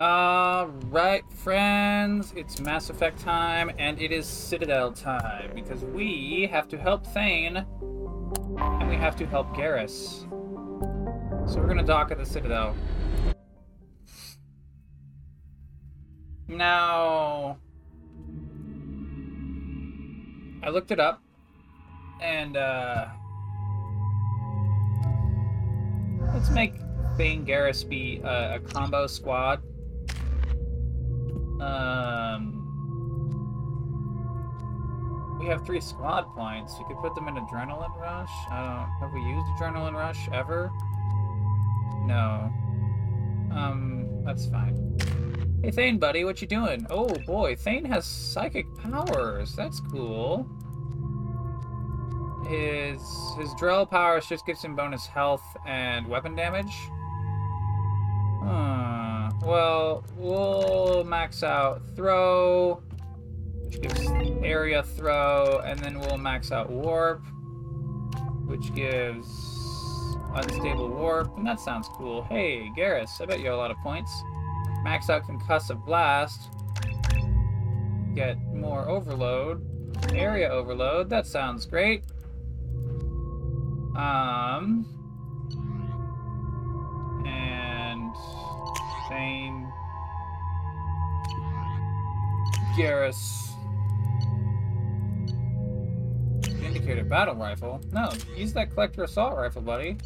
Alright, friends, it's Mass Effect time, and it is Citadel time, because we have to help Thane, and we have to help Garrus. So we're gonna dock at the Citadel. Now, I looked it up, and uh, let's make Thane Garrus be a, a combo squad. Um, we have three squad points. We could put them in Adrenaline Rush. I don't. Have we used Adrenaline Rush ever? No. Um, that's fine. Hey Thane, buddy, what you doing? Oh boy, Thane has psychic powers. That's cool. His his Drell powers just gives him bonus health and weapon damage. Well, we'll max out throw, which gives area throw, and then we'll max out warp, which gives unstable warp, and that sounds cool. Hey, Garrus, I bet you a lot of points. Max out concussive blast. Get more overload. Area overload. That sounds great. Um. Thane. Garrus. Vindicator battle rifle. No, use that collector assault rifle, buddy.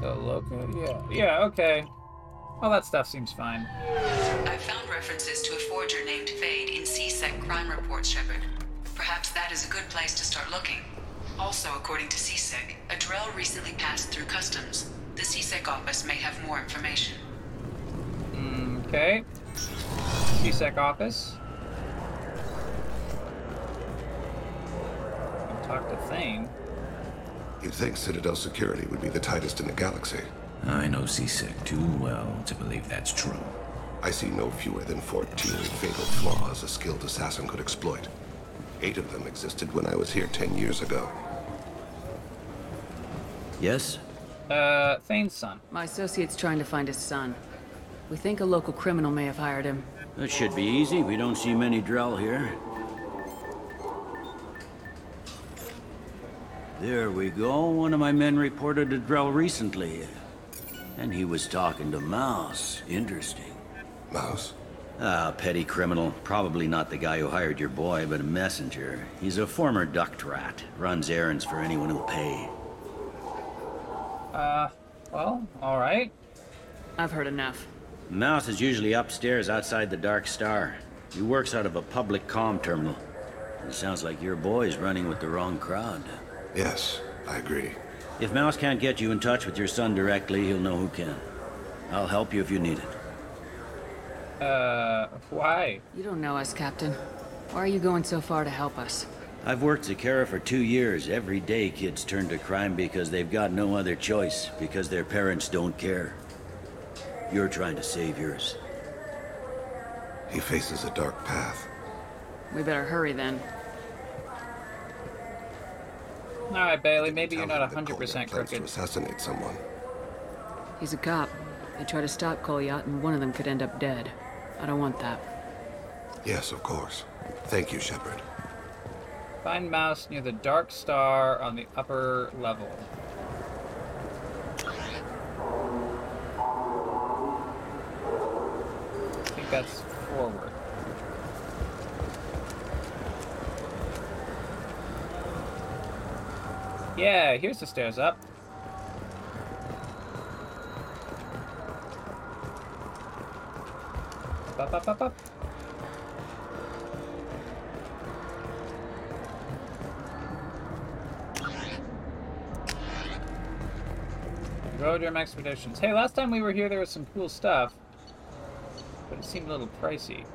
The loco. Yeah. Yeah. Okay. All that stuff seems fine. I've found references to a forger named Fade in C-Sec crime reports, Shepard. Perhaps that is a good place to start looking. Also, according to C-Sec, a Drell recently passed through customs. The C-Sec office may have more information. Okay. C-Sec office. Talk to Thane. You'd think Citadel security would be the tightest in the galaxy. I know C-Sec too well to believe that's true. I see no fewer than 14 fatal flaws a skilled assassin could exploit. Eight of them existed when I was here 10 years ago. Yes? Uh, Thane's son. My associate's trying to find his son. We think a local criminal may have hired him. That should be easy. We don't see many Drell here. There we go. One of my men reported a Drell recently. And he was talking to Mouse. Interesting. Mouse? Ah, petty criminal. Probably not the guy who hired your boy, but a messenger. He's a former duct rat. Runs errands for anyone who'll pay. Uh, well, alright. I've heard enough. Mouse is usually upstairs outside the Dark Star. He works out of a public comm terminal. It sounds like your boy's running with the wrong crowd. Yes, I agree. If Mouse can't get you in touch with your son directly, he'll know who can. I'll help you if you need it. Uh, why? You don't know us, Captain. Why are you going so far to help us? I've worked Zakera for two years. Every day kids turn to crime because they've got no other choice, because their parents don't care. You're trying to save yours. He faces a dark path. We better hurry then. Alright, Bailey, maybe you're not him that 100% Kolyat plans to assassinate someone. He's a cop. They try to stop Kolyat, and one of them could end up dead. I don't want that. Yes, of course. Thank you, Shepard. Find mouse near the Dark Star on the upper level. I think that's forward. Yeah, here's the stairs up. Up, up, up, up. Rodam expeditions. Hey, last time we were here, there was some cool stuff, but it seemed a little pricey.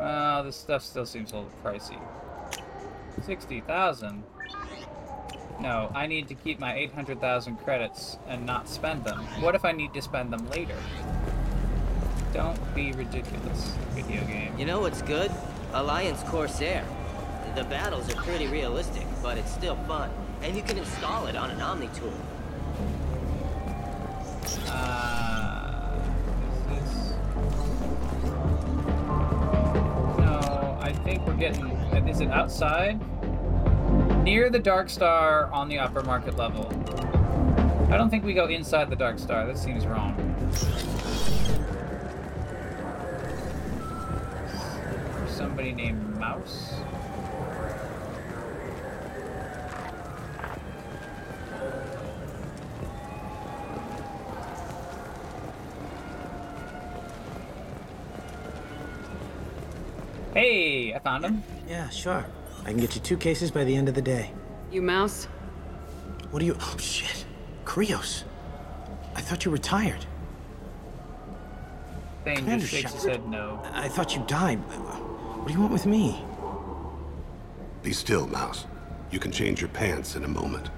Well, this stuff still seems a little pricey. Sixty thousand. No, I need to keep my 800,000 credits and not spend them. What if I need to spend them later? Don't be ridiculous, video game. You know what's good? Alliance Corsair. The battles are pretty realistic, but it's still fun. And you can install it on an Omni tool. Uh, is this... No, I think we're getting. Is it outside? Near the Dark Star on the upper market level. I don't think we go inside the Dark Star. That seems wrong. Somebody named Mouse? Hey, I found him. Yeah, sure. I can get you two cases by the end of the day. You mouse? What are you. Oh, shit. Krios. I thought you were tired. Thane Commander just shakes his Shepard. head no. I thought you died. What do you want with me? Be still, Mouse. You can change your pants in a moment.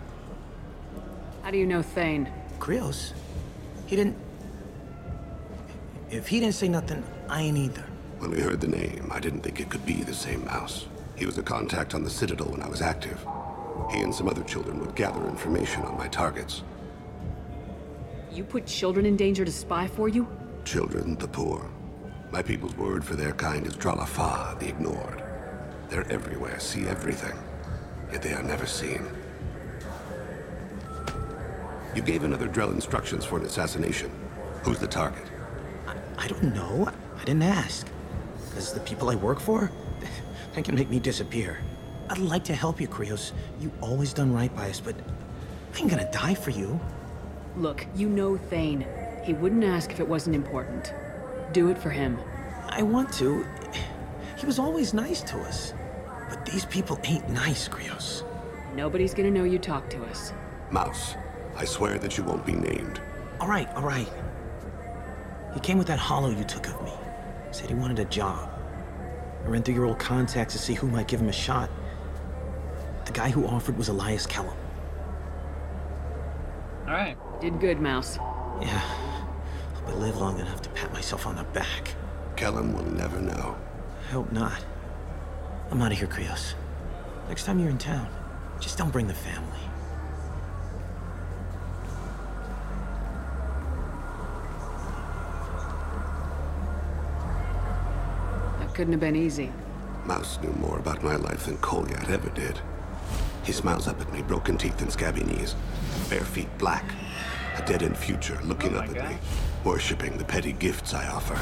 How do you know Thane? Krios? He didn't. If he didn't say nothing, I ain't either. When we heard the name, I didn't think it could be the same Mouse. He was a contact on the Citadel when I was active. He and some other children would gather information on my targets. You put children in danger to spy for you? Children, the poor. My people's word for their kind is Dralafa, the ignored. They're everywhere, see everything, yet they are never seen. You gave another Drell instructions for an assassination. Who's the target? I don't know. I didn't ask. Because the people I work for, they can make me disappear. I'd like to help you, Krios. You always done right by us, but I ain't gonna die for you. Look, you know Thane. He wouldn't ask if it wasn't important. Do it for him. I want to. He was always nice to us. But these people ain't nice, Krios. Nobody's gonna know you talked to us. Mouse. I swear that you won't be named. All right, all right. He came with that hollow you took of me. Said he wanted a job. I ran through your old contacts to see who might give him a shot. The guy who offered was Elias Kelham. Alright. Did good, Mouse. Yeah. Hope I live long enough to pat myself on the back. Kelham will never know. I hope not. I'm out of here, Krios. Next time you're in town, just don't bring the family. Couldn't have been easy. Mouse knew more about my life than Kolyat ever did. He smiles up at me, broken teeth and scabby knees, bare feet black, a dead-end future looking Oh up at God. me, worshipping the petty gifts I offer.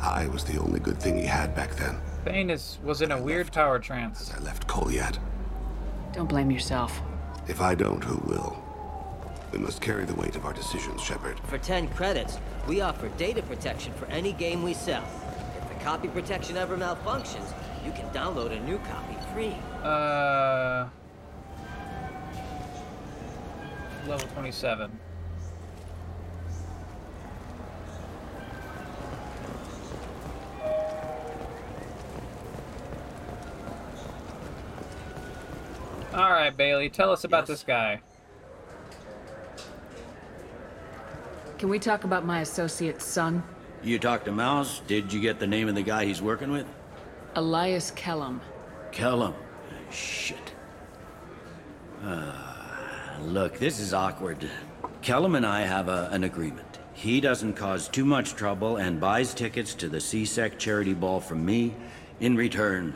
I was the only good thing he had back then. Thane is, was in a weird power trance. I left Kolyat. Don't blame yourself. If I don't, who will? We must carry the weight of our decisions, Shepard. For 10 credits, we offer data protection for any game we sell. If the copy protection ever malfunctions, you can download a new copy free. Uh. Level 27. Alright, Bailey, tell us about Yes. this guy. Can we talk about my associate's son? You talked to Mouse? Did you get the name of the guy he's working with? Elias Kelham. Kelham. Shit. Uh, look, this is awkward. Kelham and I have a, an agreement. He doesn't cause too much trouble and buys tickets to the C-Sec charity ball from me. In return,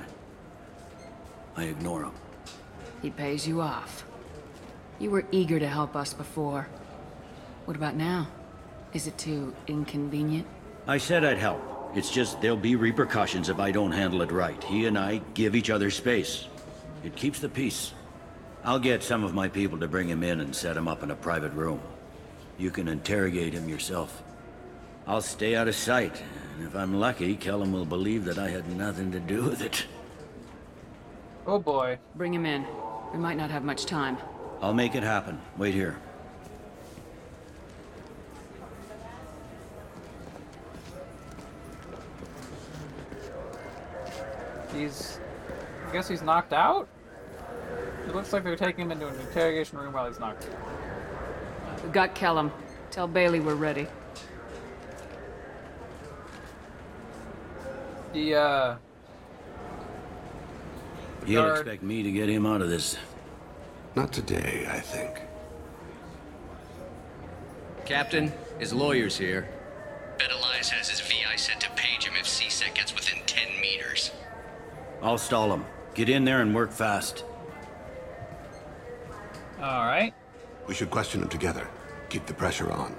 I ignore him. He pays you off. You were eager to help us before. What about now? Is it too inconvenient? I said I'd help. It's just there'll be repercussions if I don't handle it right. He and I give each other space. It keeps the peace. I'll get some of my people to bring him in and set him up in a private room. You can interrogate him yourself. I'll stay out of sight, and if I'm lucky, Kelham will believe that I had nothing to do with it. Oh boy. Bring him in. We might not have much time. I'll make it happen. Wait here. He's. I guess he's knocked out? It looks like they're taking him into an interrogation room while he's knocked out. We've got Kelham. Tell Bailey we're ready. The, uh. He'll guard. expect me to get him out of this. Not today, I think. Captain, his lawyer's here. Bet Elias has his VI set to page him if C-Sec gets within 10 meters. I'll stall him. Get in there and work fast. All right. We should question him together. Keep the pressure on.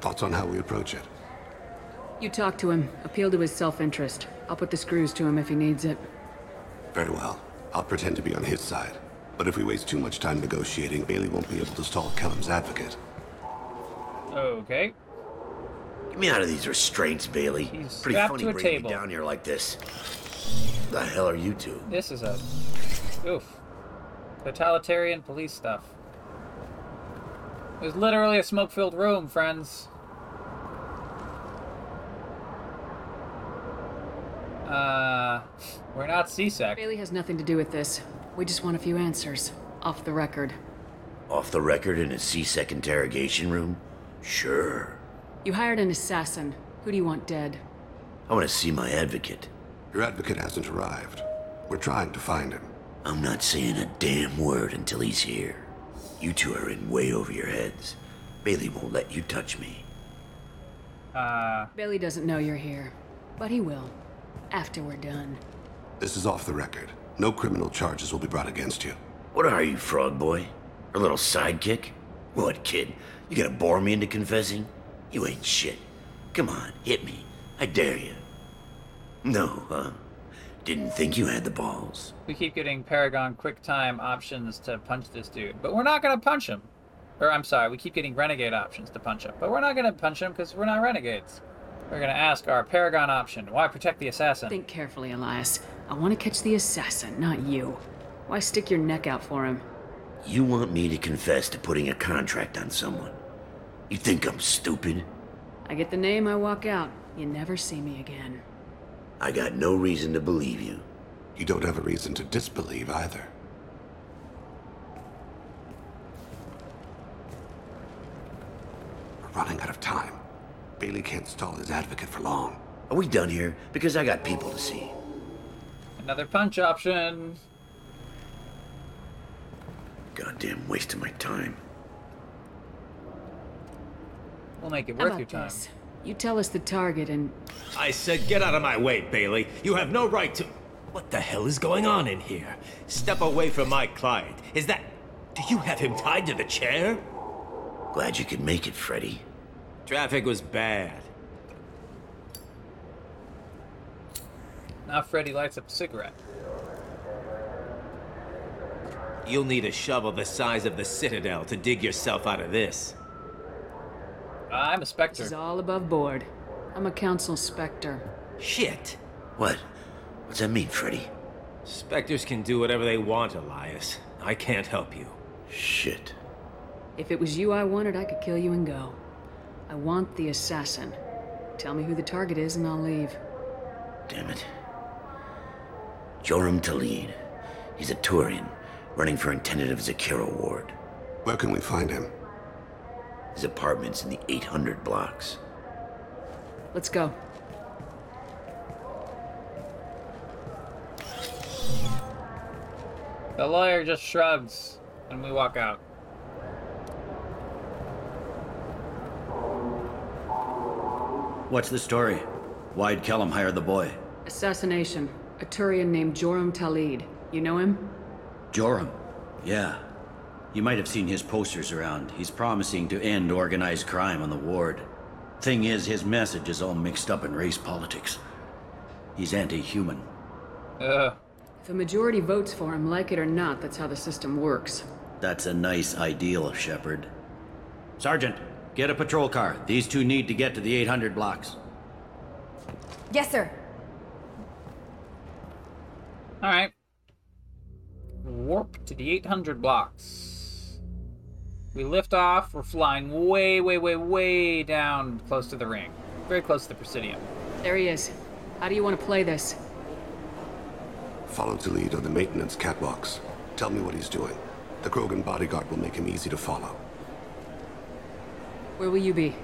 Thoughts on how we approach it? You talk to him. Appeal to his self-interest. I'll put the screws to him if he needs it. Very well. I'll pretend to be on his side. But if we waste too much time negotiating, Bailey won't be able to stall Kelham's advocate. Okay. Get me out of these restraints, Bailey. He's Pretty funny to a bringing table. me down here like this. The hell are you two? This is a oof. Totalitarian police stuff. It was literally a smoke-filled room, friends. Uh, we're not C-Sec. Bailey has nothing to do with this. We just want a few answers. Off the record. Off the record in a C-Sec interrogation room? Sure. You hired an assassin. Who do you want dead? I want to see my advocate. Your advocate hasn't arrived. We're trying to find him. I'm not saying a damn word until he's here. You two are in way over your heads. Bailey won't let you touch me. Uh, Bailey doesn't know you're here. But he will. After we're done. This is off the record. No criminal charges will be brought against you. What are you, frog boy? A little sidekick? What, kid? You gonna bore me into confessing? You ain't shit. Come on, hit me. I dare you. No, huh? Didn't think you had the balls. we keep getting Paragon quick time options to punch this dude, but we're not gonna punch him. Or I'm sorry, we keep getting Renegade options to punch him, but we're not gonna punch him because we're not renegades. We're gonna ask our Paragon option. Why protect the assassin? Think carefully, Elias. I want to catch the assassin, not you. Why stick your neck out for him? You want me to confess to putting a contract on someone? You think I'm stupid? I get the name, I walk out. You never see me again. I got no reason to believe you. You don't have a reason to disbelieve either. We're running out of time. Bailey can't stall his advocate for long. Are we done here? Because I got people to see. Another punch option. Goddamn waste of my time. We'll make it worth your time. this? You tell us the target and I said get out of my way, Bailey. You have no right to... What the hell is going on in here? Step away from my client. Is that... Do you have him tied to the chair? Glad you could make it, Freddy. Traffic was bad. Now Freddy lights up a cigarette. You'll need a shovel the size of the Citadel to dig yourself out of this. I'm a this Spectre. is all above board. I'm a council Spectre. Shit. What? What's that mean, Freddy? Spectres can do whatever they want, Elias. I can't help you. Shit. If it was you I wanted, I could kill you and go. I want the assassin. Tell me who the target is and I'll leave. Damn it. Joram Talid. He's a Turian, running for intendant of Zakera Ward. Where can we find him? His apartment's in the 800 blocks. Let's go. The lawyer just shrugs, and we walk out. What's the story? Why'd Kelham hire the boy? Assassination. A Turian named Joram Talid. You know him? Joram. Yeah. You might have seen his posters around. He's promising to end organized crime on the ward. Thing is, his message is all mixed up in race politics. He's anti-human. Ugh. If a majority votes for him, like it or not, that's how the system works. That's a nice ideal, Shepard. Sergeant, get a patrol car. These two need to get to the 800 blocks. Yes, sir. All right. Warp to the 800 blocks. We lift off. We're flying way, way, way, way down close to the ring. Very close to the Presidium. There he is. How do you want to play this? Follow to lead on the maintenance catwalks. Tell me what he's doing. The Krogan bodyguard will make him easy to follow. Where will you be?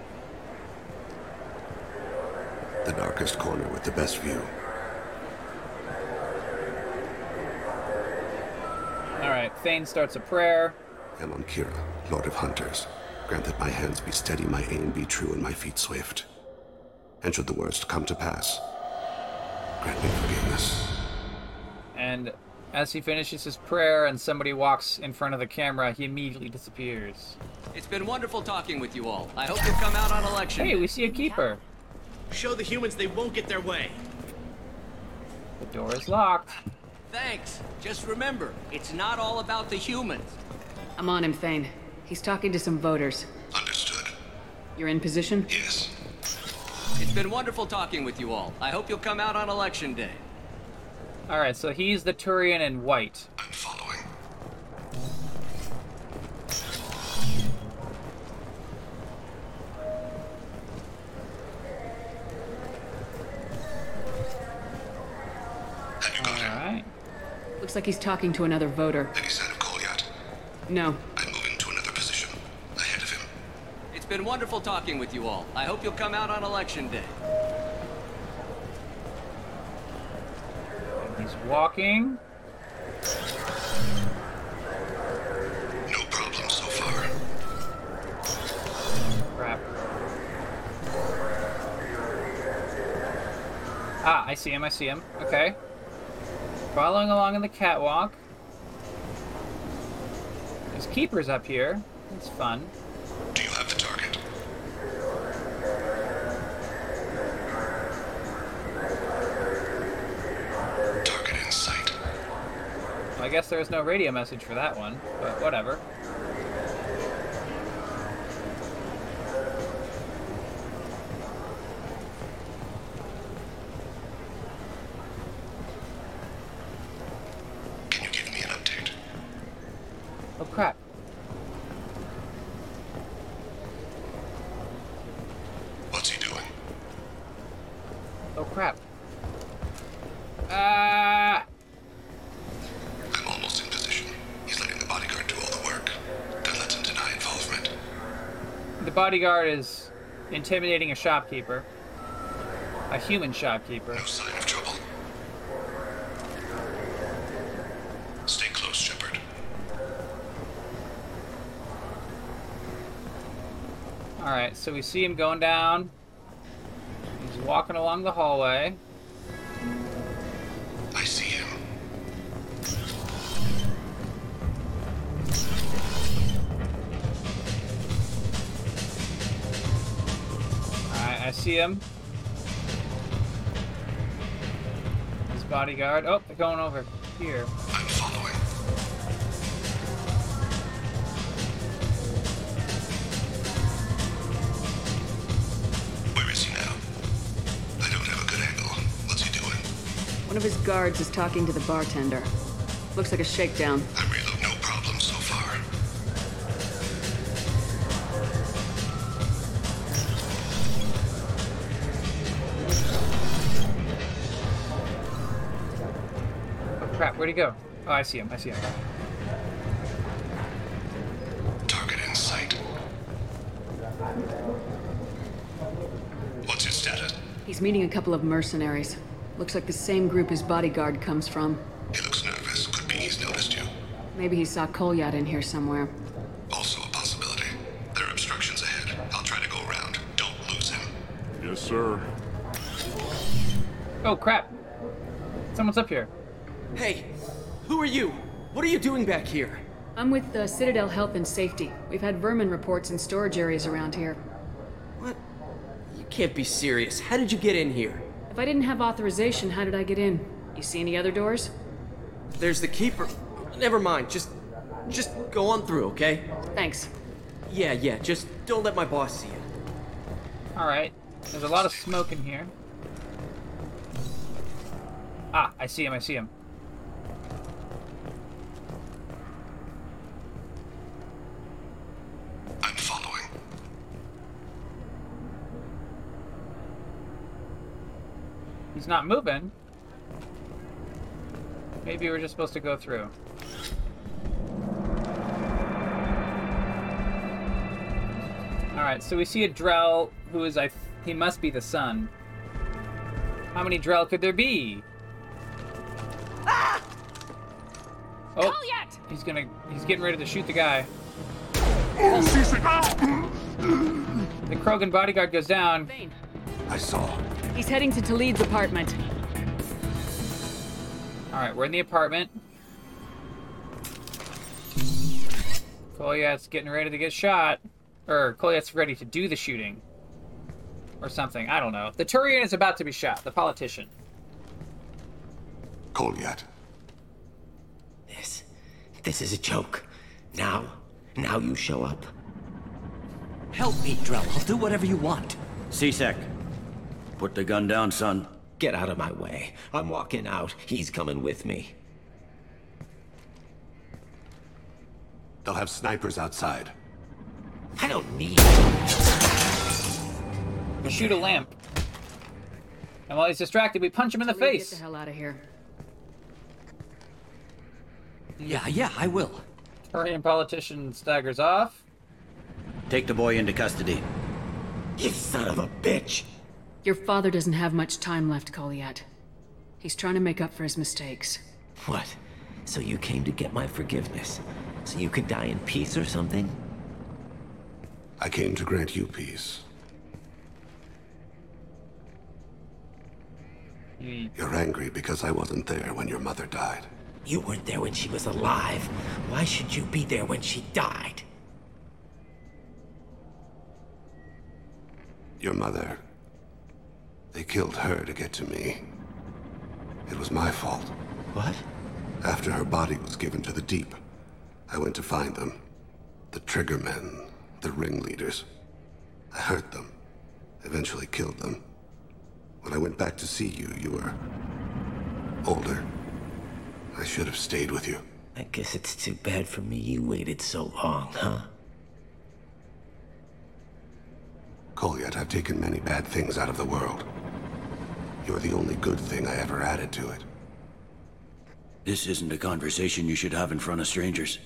The darkest corner with the best view. Alright, Thane starts a prayer. Amonkira, Lord of Hunters, grant that my hands be steady, my aim be true, and my feet swift. And should the worst come to pass, grant me forgiveness. And as he finishes his prayer and somebody walks in front of the camera, he immediately disappears. It's been wonderful talking with you all. I hope you'll come out on election. Hey, we see a keeper. Show the humans they won't get their way. The door is locked. Thanks. Just remember, it's not all about the humans. I'm on him, Thane. He's talking to some voters. Understood. You're in position? Yes. It's been wonderful talking with you all. I hope you'll come out on election day. Alright, so he's the Turian in white. I'm following. Have you got him? Alright. Looks like he's talking to another voter. Any sign of Kolyat? No. I'm moving to another position. Ahead of him. It's been wonderful talking with you all. I hope you'll come out on election day. He's walking. No problem so far. Crap. Ah, I see him, I see him. Okay. Following along in the catwalk. There's keepers up here. It's fun. Do you have the target? Target in sight. Well, I guess there was no radio message for that one, but whatever. Can you give me an update? Oh crap. What's he doing? Oh crap. Ah! I'm almost in position. He's letting the bodyguard do all the work. Then lets him deny involvement. The bodyguard is intimidating a shopkeeper. A human shopkeeper. No sign of trouble. Stay close, Shepard. Alright, so we see him going down. He's walking along the hallway. I see him. Alright, I see him. His bodyguard. Oh, they're going over here. One of his guards is talking to the bartender. Looks like a shakedown. I reload no problem so far. Oh crap, where'd he go? Oh, I see him, I see him. Target in sight. What's his status? He's meeting a couple of mercenaries. Looks like the same group his bodyguard comes from. He looks nervous. Could be he's noticed you. Maybe he saw Kolyat in here somewhere. Also a possibility. There are obstructions ahead. I'll try to go around. Don't lose him. Yes, sir. Oh crap! Someone's up here. Hey, who are you? What are you doing back here? I'm with the Citadel Health and Safety. We've had vermin reports in storage areas around here. What? You can't be serious. How did you get in here? If I didn't have authorization, how did I get in? You see any other doors? There's the keeper. Never mind. Just, just go on through, okay? Thanks. Yeah, yeah. Just don't let my boss see you. Alright. There's a lot of smoke in here. Ah, I see him, I see him. I'm following. He's not moving. Maybe we're just supposed to go through. Alright, so we see a Drell who is, I he must be the son. How many Drell could there be? Ah! Oh, He's gonna. He's getting ready to shoot the guy. The Krogan bodyguard goes down. I saw. He's heading to Talid's apartment. All right, we're in the apartment. Kolyat's getting ready to get shot, or Kolyat's ready to do the shooting, or something. I don't know. The Turian is about to be shot. The politician. Kolyat. This. This is a joke. Now. Now you show up. Help me, Drell. I'll do whatever you want. C-Sec. Put the gun down, son. Get out of my way. I'm walking out. He's coming with me. They'll have snipers outside. I don't need. We shoot a lamp. And while he's distracted, we punch him in the Talid, face. Get the hell out of here. Yeah, yeah, I will. Turian politician staggers off. Take the boy into custody. You son of a bitch! Your father doesn't have much time left, Kolyat. He's trying to make up for his mistakes. What? So you came to get my forgiveness? So you could die in peace or something? I came to grant you peace. You're angry because I wasn't there when your mother died. You weren't there when she was alive. Why should you be there when she died? Your mother. They killed her to get to me. It was my fault. What? After her body was given to the deep, I went to find them. The triggermen, the ringleaders. I hurt them, eventually killed them. When I went back to see you, you were older. I should have stayed with you. I guess it's too bad for me you waited so long, huh? Kolyat, I've taken many bad things out of the world. You're the only good thing I ever added to it. This isn't a conversation you should have in front of strangers.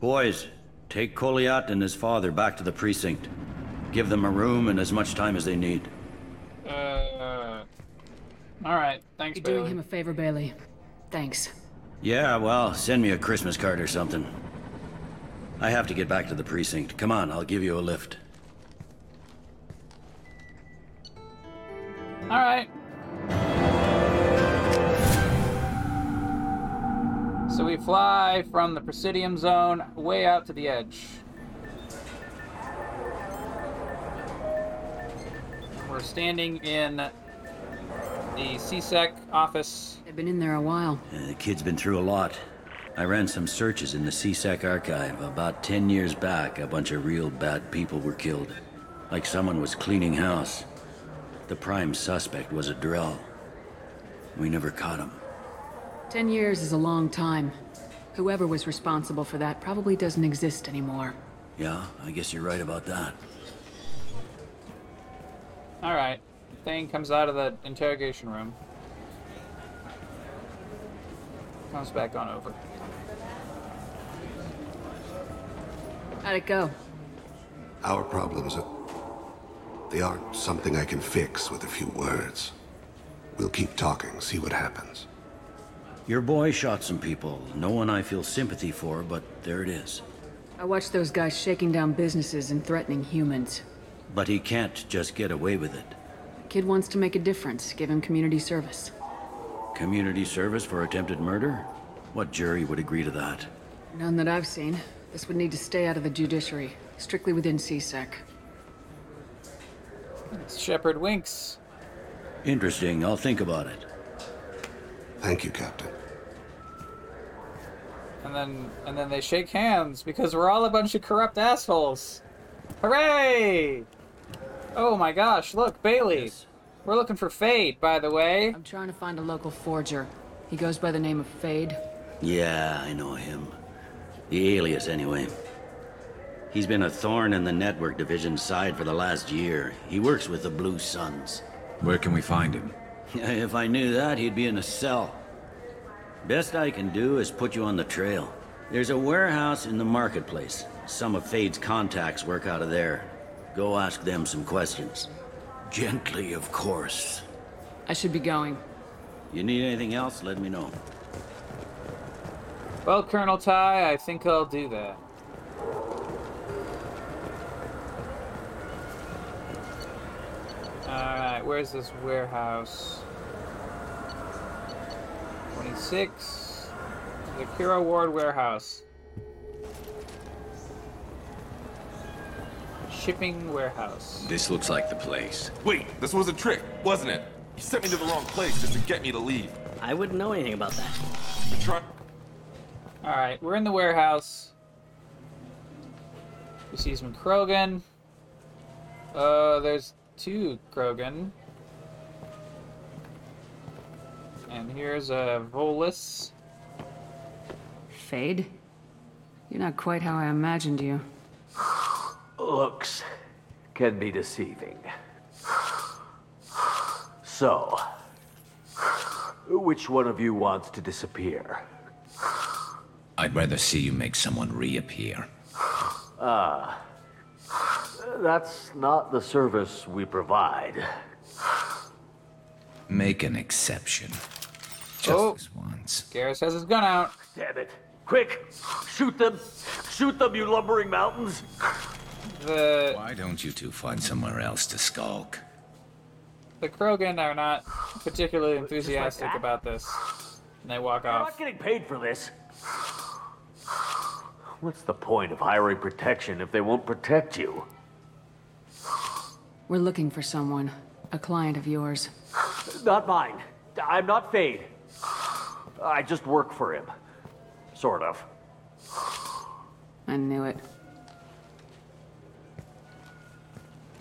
Boys, take Kolyat and his father back to the precinct. Give them a room and as much time as they need. Uh. All right. Thanks, You're doing him a favor, Bailey. Thanks. Yeah, well, send me a Christmas card or something. I have to get back to the precinct. Come on, I'll give you a lift. All right. So we fly from the Presidium zone way out to the edge. We're standing in the C-Sec office. They've been in there a while. Uh, the kid's been through a lot. I ran some searches in the C-Sec archive. About 10 years back, a bunch of real bad people were killed. Like someone was cleaning house. The prime suspect was a Drell. We never caught him. Ten years is a long time. Whoever was responsible for that probably doesn't exist anymore. Yeah, I guess you're right about that. All right. Thing comes out of the interrogation room. Comes back on over. How'd it go? Our problems are. They aren't something I can fix with a few words. We'll keep talking, see what happens. Your boy shot some people. No one I feel sympathy for, but there it is. I watched those guys shaking down businesses and threatening humans. But he can't just get away with it. Kid wants to make a difference. Give him community service. Community service for attempted murder? What jury would agree to that? None that I've seen. This would need to stay out of the judiciary. Strictly within C-Sec. It's Shepard Winks. Interesting. I'll think about it. Thank you, Captain. And then and then they shake hands because we're all a bunch of corrupt assholes. Hooray! Oh my gosh, look, Bailey. We're looking for Fade, by the way. I'm trying to find a local forger. He goes by the name of Fade. Yeah, I know him. The alias, anyway. He's been a thorn in the network division's side for the last year. He works with the Blue Suns. Where can we find him? If I knew that, he'd be in a cell. Best I can do is put you on the trail. There's a warehouse in the marketplace. Some of Fade's contacts work out of there. Go ask them some questions. Gently, of course. I should be going. You need anything else, let me know. Well, Colonel Ty, I think I'll do that. Alright, where's this warehouse? 26. Zakera Ward warehouse. Shipping warehouse. This looks like the place. Wait, this was a trick, wasn't it? You sent me to the wrong place just to get me to leave. I wouldn't know anything about that. Try- Alright, we're in the warehouse. We see some Krogan. Uh, there's two Krogan. And here's a Volus. Fade? You're not quite how I imagined you. Looks can be deceiving. So, which one of you wants to disappear? I'd rather see you make someone reappear. Ah, that's not the service we provide. Make an exception. Just oh, this once. Garrus has his gun out. Damn it. Quick! Shoot them! Shoot them, you lumbering mountains! The Why don't you two find somewhere else to skulk? the Krogan are not particularly enthusiastic about this. And they walk You're off. not getting paid for this. What's the point of hiring protection if they won't protect you? We're looking for someone. A client of yours. Not mine. I'm not Fade. I just work for him. Sort of. I knew it.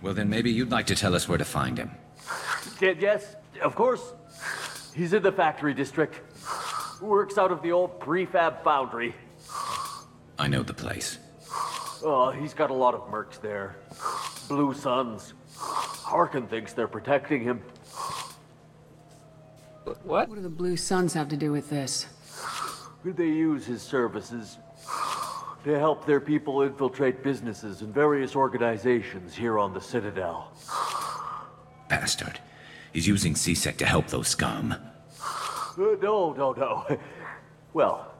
Well, then maybe you'd like to tell us where to find him. Yes, of course. He's in the factory district. Works out of the old prefab foundry. I know the place. Oh, he's got a lot of mercs there. Blue Suns. Harkin thinks they're protecting him. What? What do the Blue Suns have to do with this? They use his services to help their people infiltrate businesses and various organizations here on the Citadel. Bastard. He's using C-Sec to help those scum. Uh, no, no, no. Well,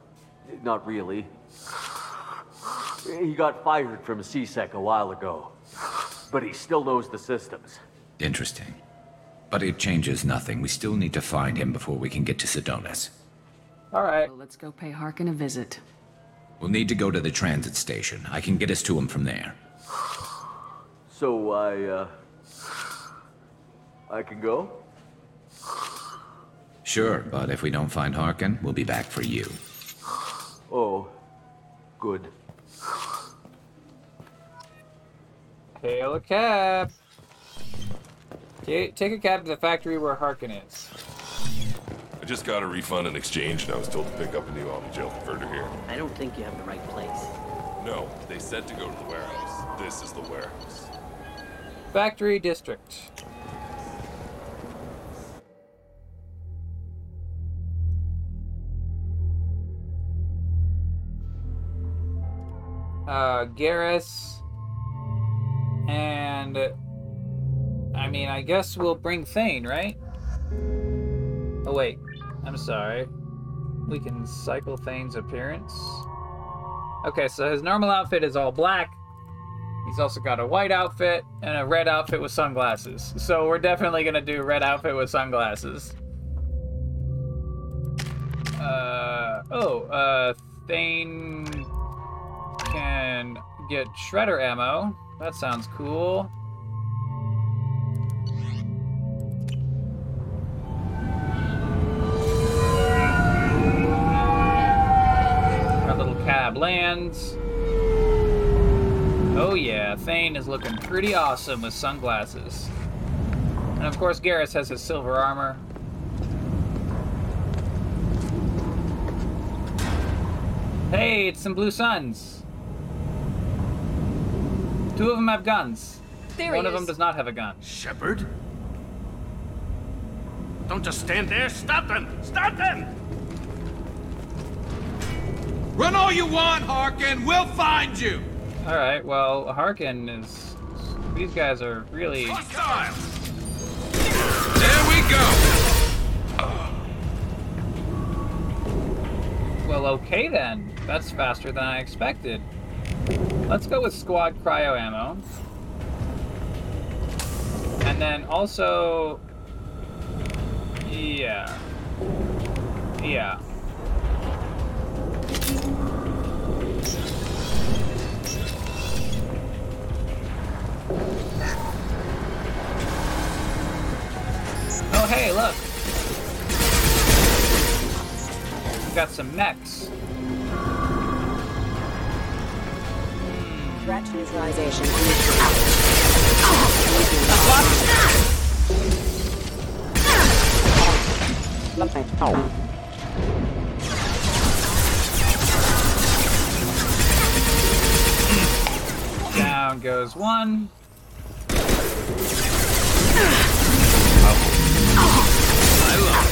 not really. He got fired from C-Sec a while ago. But he still knows the systems. Interesting. But it changes nothing. We still need to find him before we can get to Sidonis. Alright. Well, let's go pay Harkin a visit. We'll need to go to the transit station. I can get us to him from there. So I, uh. I can go? Sure, but if we don't find Harkin, we'll be back for you. Oh, good. Hail a cab. Take a cab to the factory where Harkin is. I just got a refund in exchange, and I was told to pick up a new Omni-Gel converter here. I don't think you have the right place. No, they said to go to the warehouse. This is the warehouse. Factory district. Uh, Garrus. And. I mean, I guess we'll bring Thane, right? Oh, wait. I'm sorry. We can cycle Thane's appearance. Okay, so his normal outfit is all black. He's also got a white outfit and a red outfit with sunglasses. So we're definitely gonna do red outfit with sunglasses. Uh oh, uh Thane can get shredder ammo. That sounds cool. Our little cab lands. Oh yeah, Thane is looking pretty awesome with sunglasses. And of course Garrus has his silver armor. Hey, it's some Blue Suns. Two of them have guns. There One he of them does not have a gun. Shepard? Don't just stand there. Stop them! Stop them! Run all you want, Harkin. We'll find you. All right. Well, Harkin is. These guys are really. Hostile. There we go. Well, okay then. That's faster than I expected. Let's go with squad cryo ammo. And then also... Yeah. Yeah. Oh, hey, look. We got some mechs. Threat neutralization. Oh. Down goes one. Oh. I love it.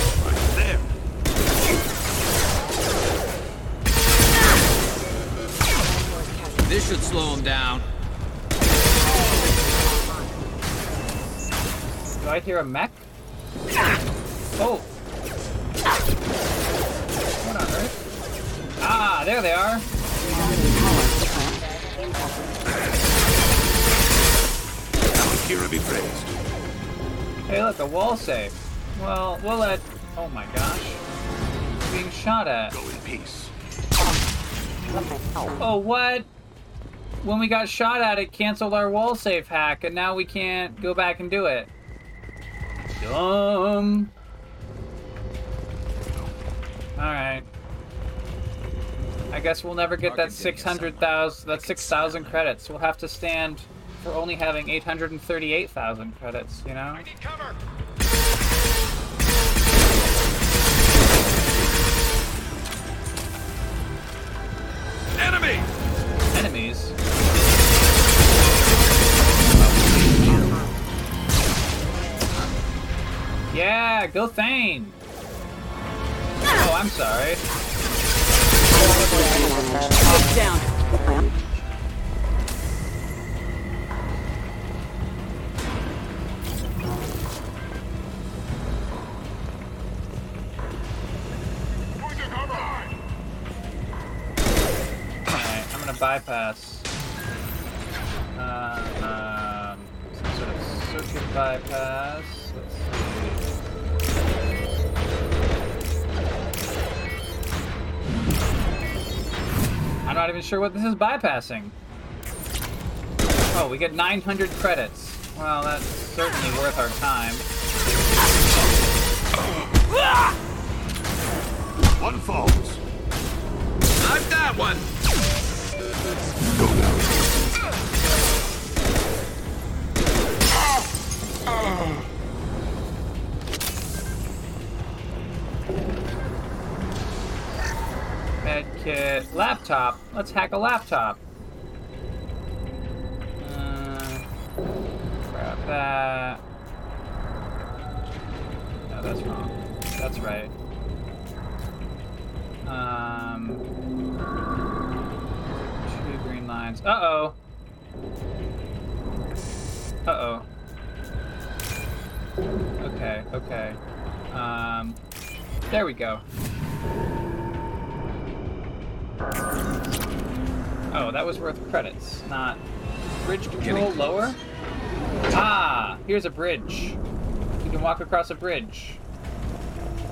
This should slow him down. Do I hear a mech? Oh. What on earth? Ah, there they are. Kira be praised. Hey, look, a wall safe. Well, we'll let. Oh my gosh. Being shot at. Go in peace. Oh, what? When we got shot at, it canceled our wall safe hack, and now we can't go back and do it. Dumb. Alright. I guess we'll never get that 600,000, that 6,000 credits. We'll have to stand for only having 838,000 credits, you know? Enemy! Enemies? Yeah, go Thane! Oh, I'm sorry. down. Bypass. Uh, um, some sort of circuit bypass. I'm not even sure what this is bypassing. Oh, we get 900 credits. Well, that's certainly worth our time. One falls. Not that one! Medkit. Laptop. Let's hack a laptop. Uh, grab that. No, that's wrong. That's right. Um, lines. Uh-oh. Uh-oh. Okay, okay. Um, there we go. Oh, that was worth credits, not bridge control lower. Ah, here's a bridge. You can walk across a bridge.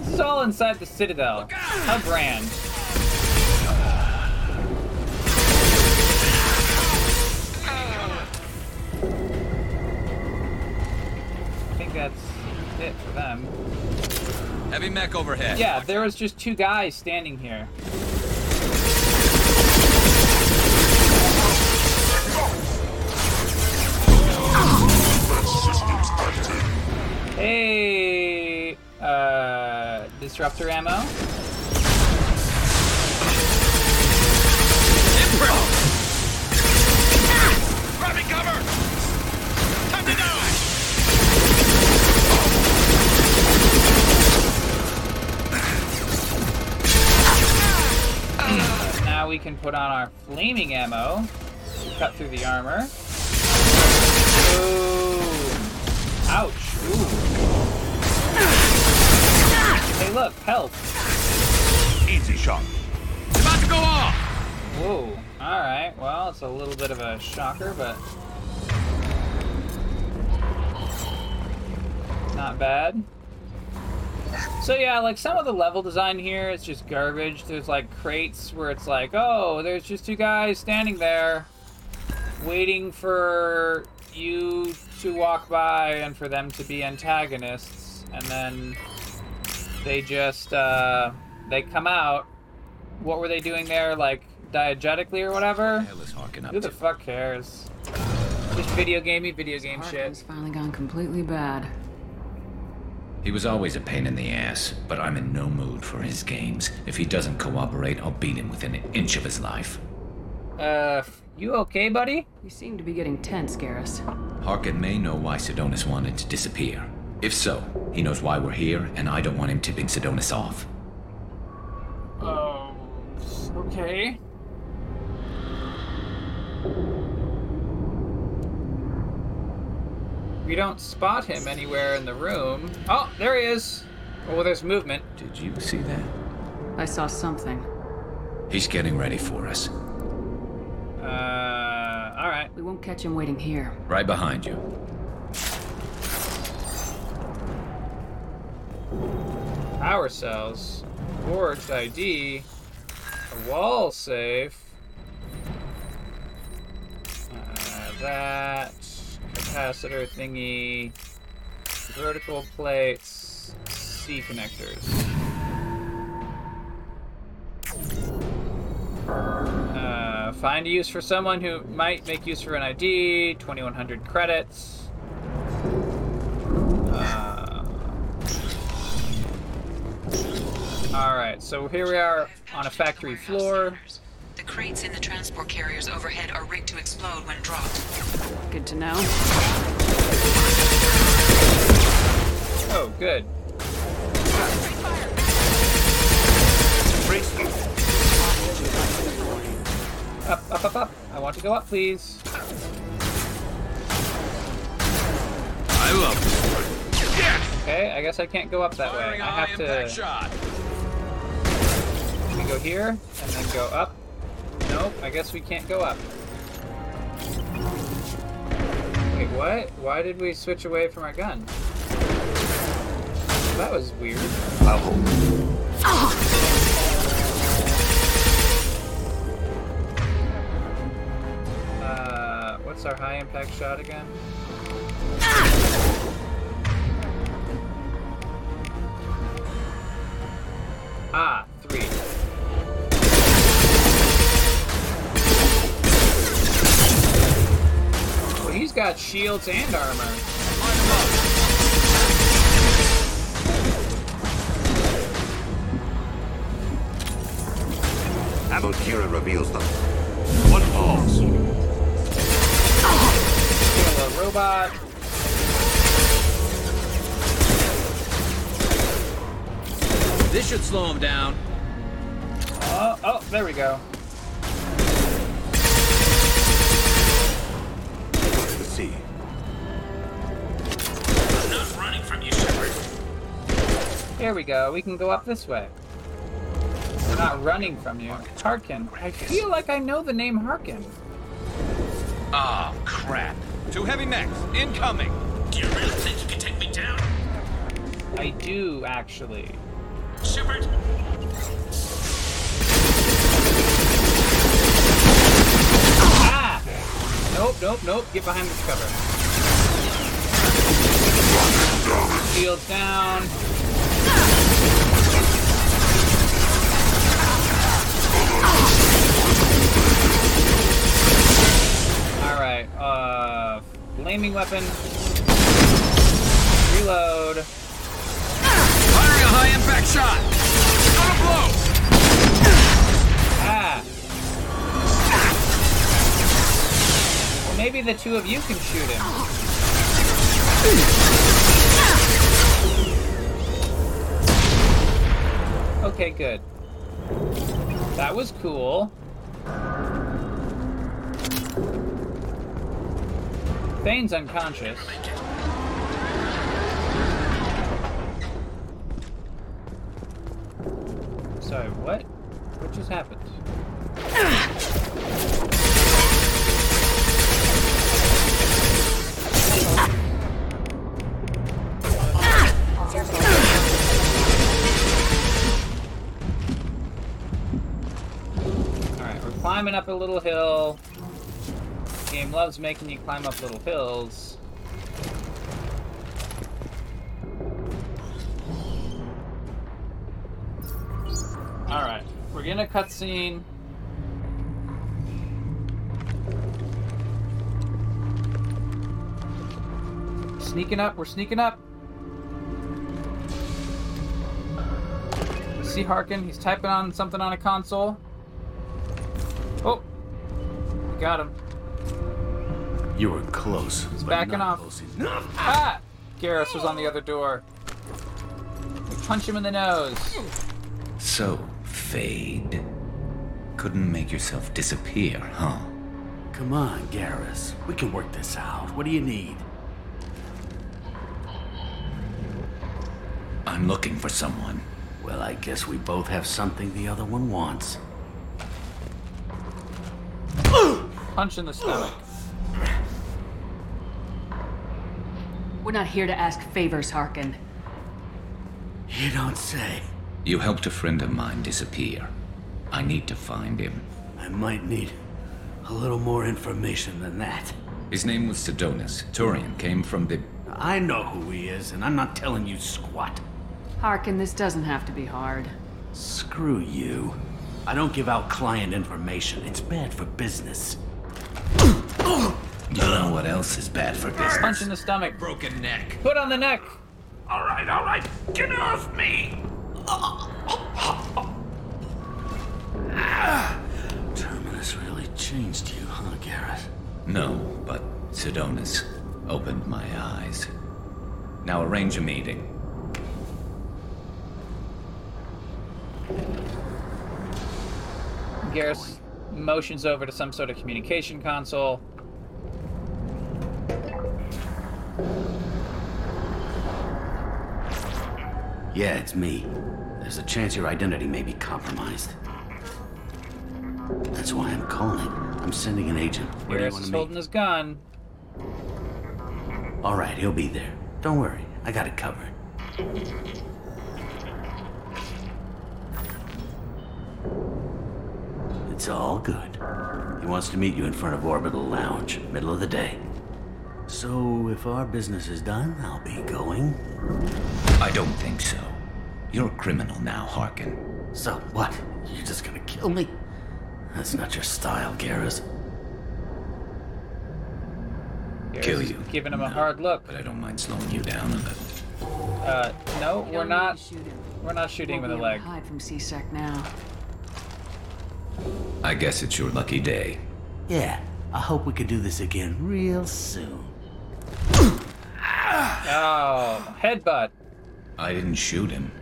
This is all inside the Citadel. How grand. For them. Heavy mech overhead. Yeah, there was just two guys standing here. Hey, uh, disruptor ammo. Grabbing cover! Now we can put on our flaming ammo. Cut through the armor. Boom. Ouch. Ooh. Hey, look, health. Easy shot. About to go off! Whoa. Alright, well, it's a little bit of a shocker, but. Not bad. So yeah, like some of the level design here is just garbage. There's like crates where it's like, oh, there's just two guys standing there waiting for you to walk by and for them to be antagonists. And then they just, uh, they come out. What were they doing there? Like diegetically or whatever? hell is Harkin up Who the to? fuck cares? Just video gamey, video game shit. It's finally gone completely bad. He was always a pain in the ass, but I'm in no mood for his games. If he doesn't cooperate, I'll beat him within an inch of his life. Uh, you okay, buddy? You seem to be getting tense, Garrus. Harkin may know why Sidonis wanted to disappear. If so, he knows why we're here, and I don't want him tipping Sidonis off. Oh, okay. We don't spot him anywhere in the room. Oh, there he is. Oh, there's movement. Did you see that? I saw something. He's getting ready for us. Uh, all right. We won't catch him waiting here. Right behind you. Power cells, forged ID, a wall safe. Uh, that capacitor thingy, vertical plates, C connectors. Uh, find a use for someone who might make use for an ID, 2100 credits. Uh, Alright, so here we are on a factory floor. The crates in the transport carriers overhead are rigged to explode when dropped. Good to know. Oh, good. Up, up, up, up. I want to go up, please. I love this. Yes! Okay, I guess I can't go up that way. I have to. shot. We go here and then go up. Nope, I guess we can't go up. Wait, what? Why did we switch away from our gun? That was weird. I'll. Uh, what's our high impact shot again? Ah, three. Well, he's got shields and armor. Ammo reveals them. One falls. Kill a robot. This should slow him down. Oh, oh, there we go. The sea. Running from you, Shepard. Here we go. We can go up this way. We're not running from you. Harkin. I feel like I know the name Harkin. Oh, crap. Two heavy mechs, incoming. Do you really think you can take me down? I do, actually. Shepard? Ah! Nope, nope, nope. Get behind this cover. Shields down. Alright, uh, flaming weapon. Reload. Firing a high impact shot. Gonna blow. Maybe the two of you can shoot him. Okay, good. That was cool. Thane's unconscious. Sorry, what? What just happened? Climbing up a little hill. Game loves making you climb up little hills. Alright, we're getting a cutscene. Sneaking up, we're sneaking up. See Harkin, he's typing on something on a console. Oh, we got him. You were close. He's backing off. close. Ah! Garrus was on the other door. We punch him in the nose. So, Fade. Couldn't make yourself disappear, huh? Come on, Garrus. We can work this out. What do you need? I'm looking for someone. Well, I guess we both have something the other one wants. Punch in the stomach. We're not here to ask favors, Harkin. You don't say. You helped a friend of mine disappear. I need to find him. I might need a little more information than that. His name was Sidonis. Turian came from the. I know who he is, and I'm not telling you squat. Harkin, this doesn't have to be hard. Screw you. I don't give out client information. It's bad for business. You know what else is bad for business? Punch in the stomach. Broken neck. Put on the neck. All right, all right. Get off me. Terminus really changed you, huh, Garrett? No, but Sidonis opened my eyes. Now arrange a meeting. Garrus motions over to some sort of communication console. Yeah, it's me. There's a chance your identity may be compromised. That's why I'm calling. I'm sending an agent. Where do you Garrus want is to meet? his gun. All right, he'll be there. Don't worry, I got it covered. It's all good. He wants to meet you in front of Orbital Lounge, middle of the day. So, if our business is done, I'll be going. I don't think so. You're a criminal now, Harkin. So, what? You're just gonna kill me? That's not your style, Garrus. Garrus Kill you. Giving him a hard look. But I don't mind slowing you down a little. Uh, no, we're don't not. need to shoot him. We're not shooting Won't with a be able leg. to Hide from C-Sec now. I guess it's your lucky day. Yeah, I hope we can do this again real soon. Oh, headbutt. I didn't shoot him.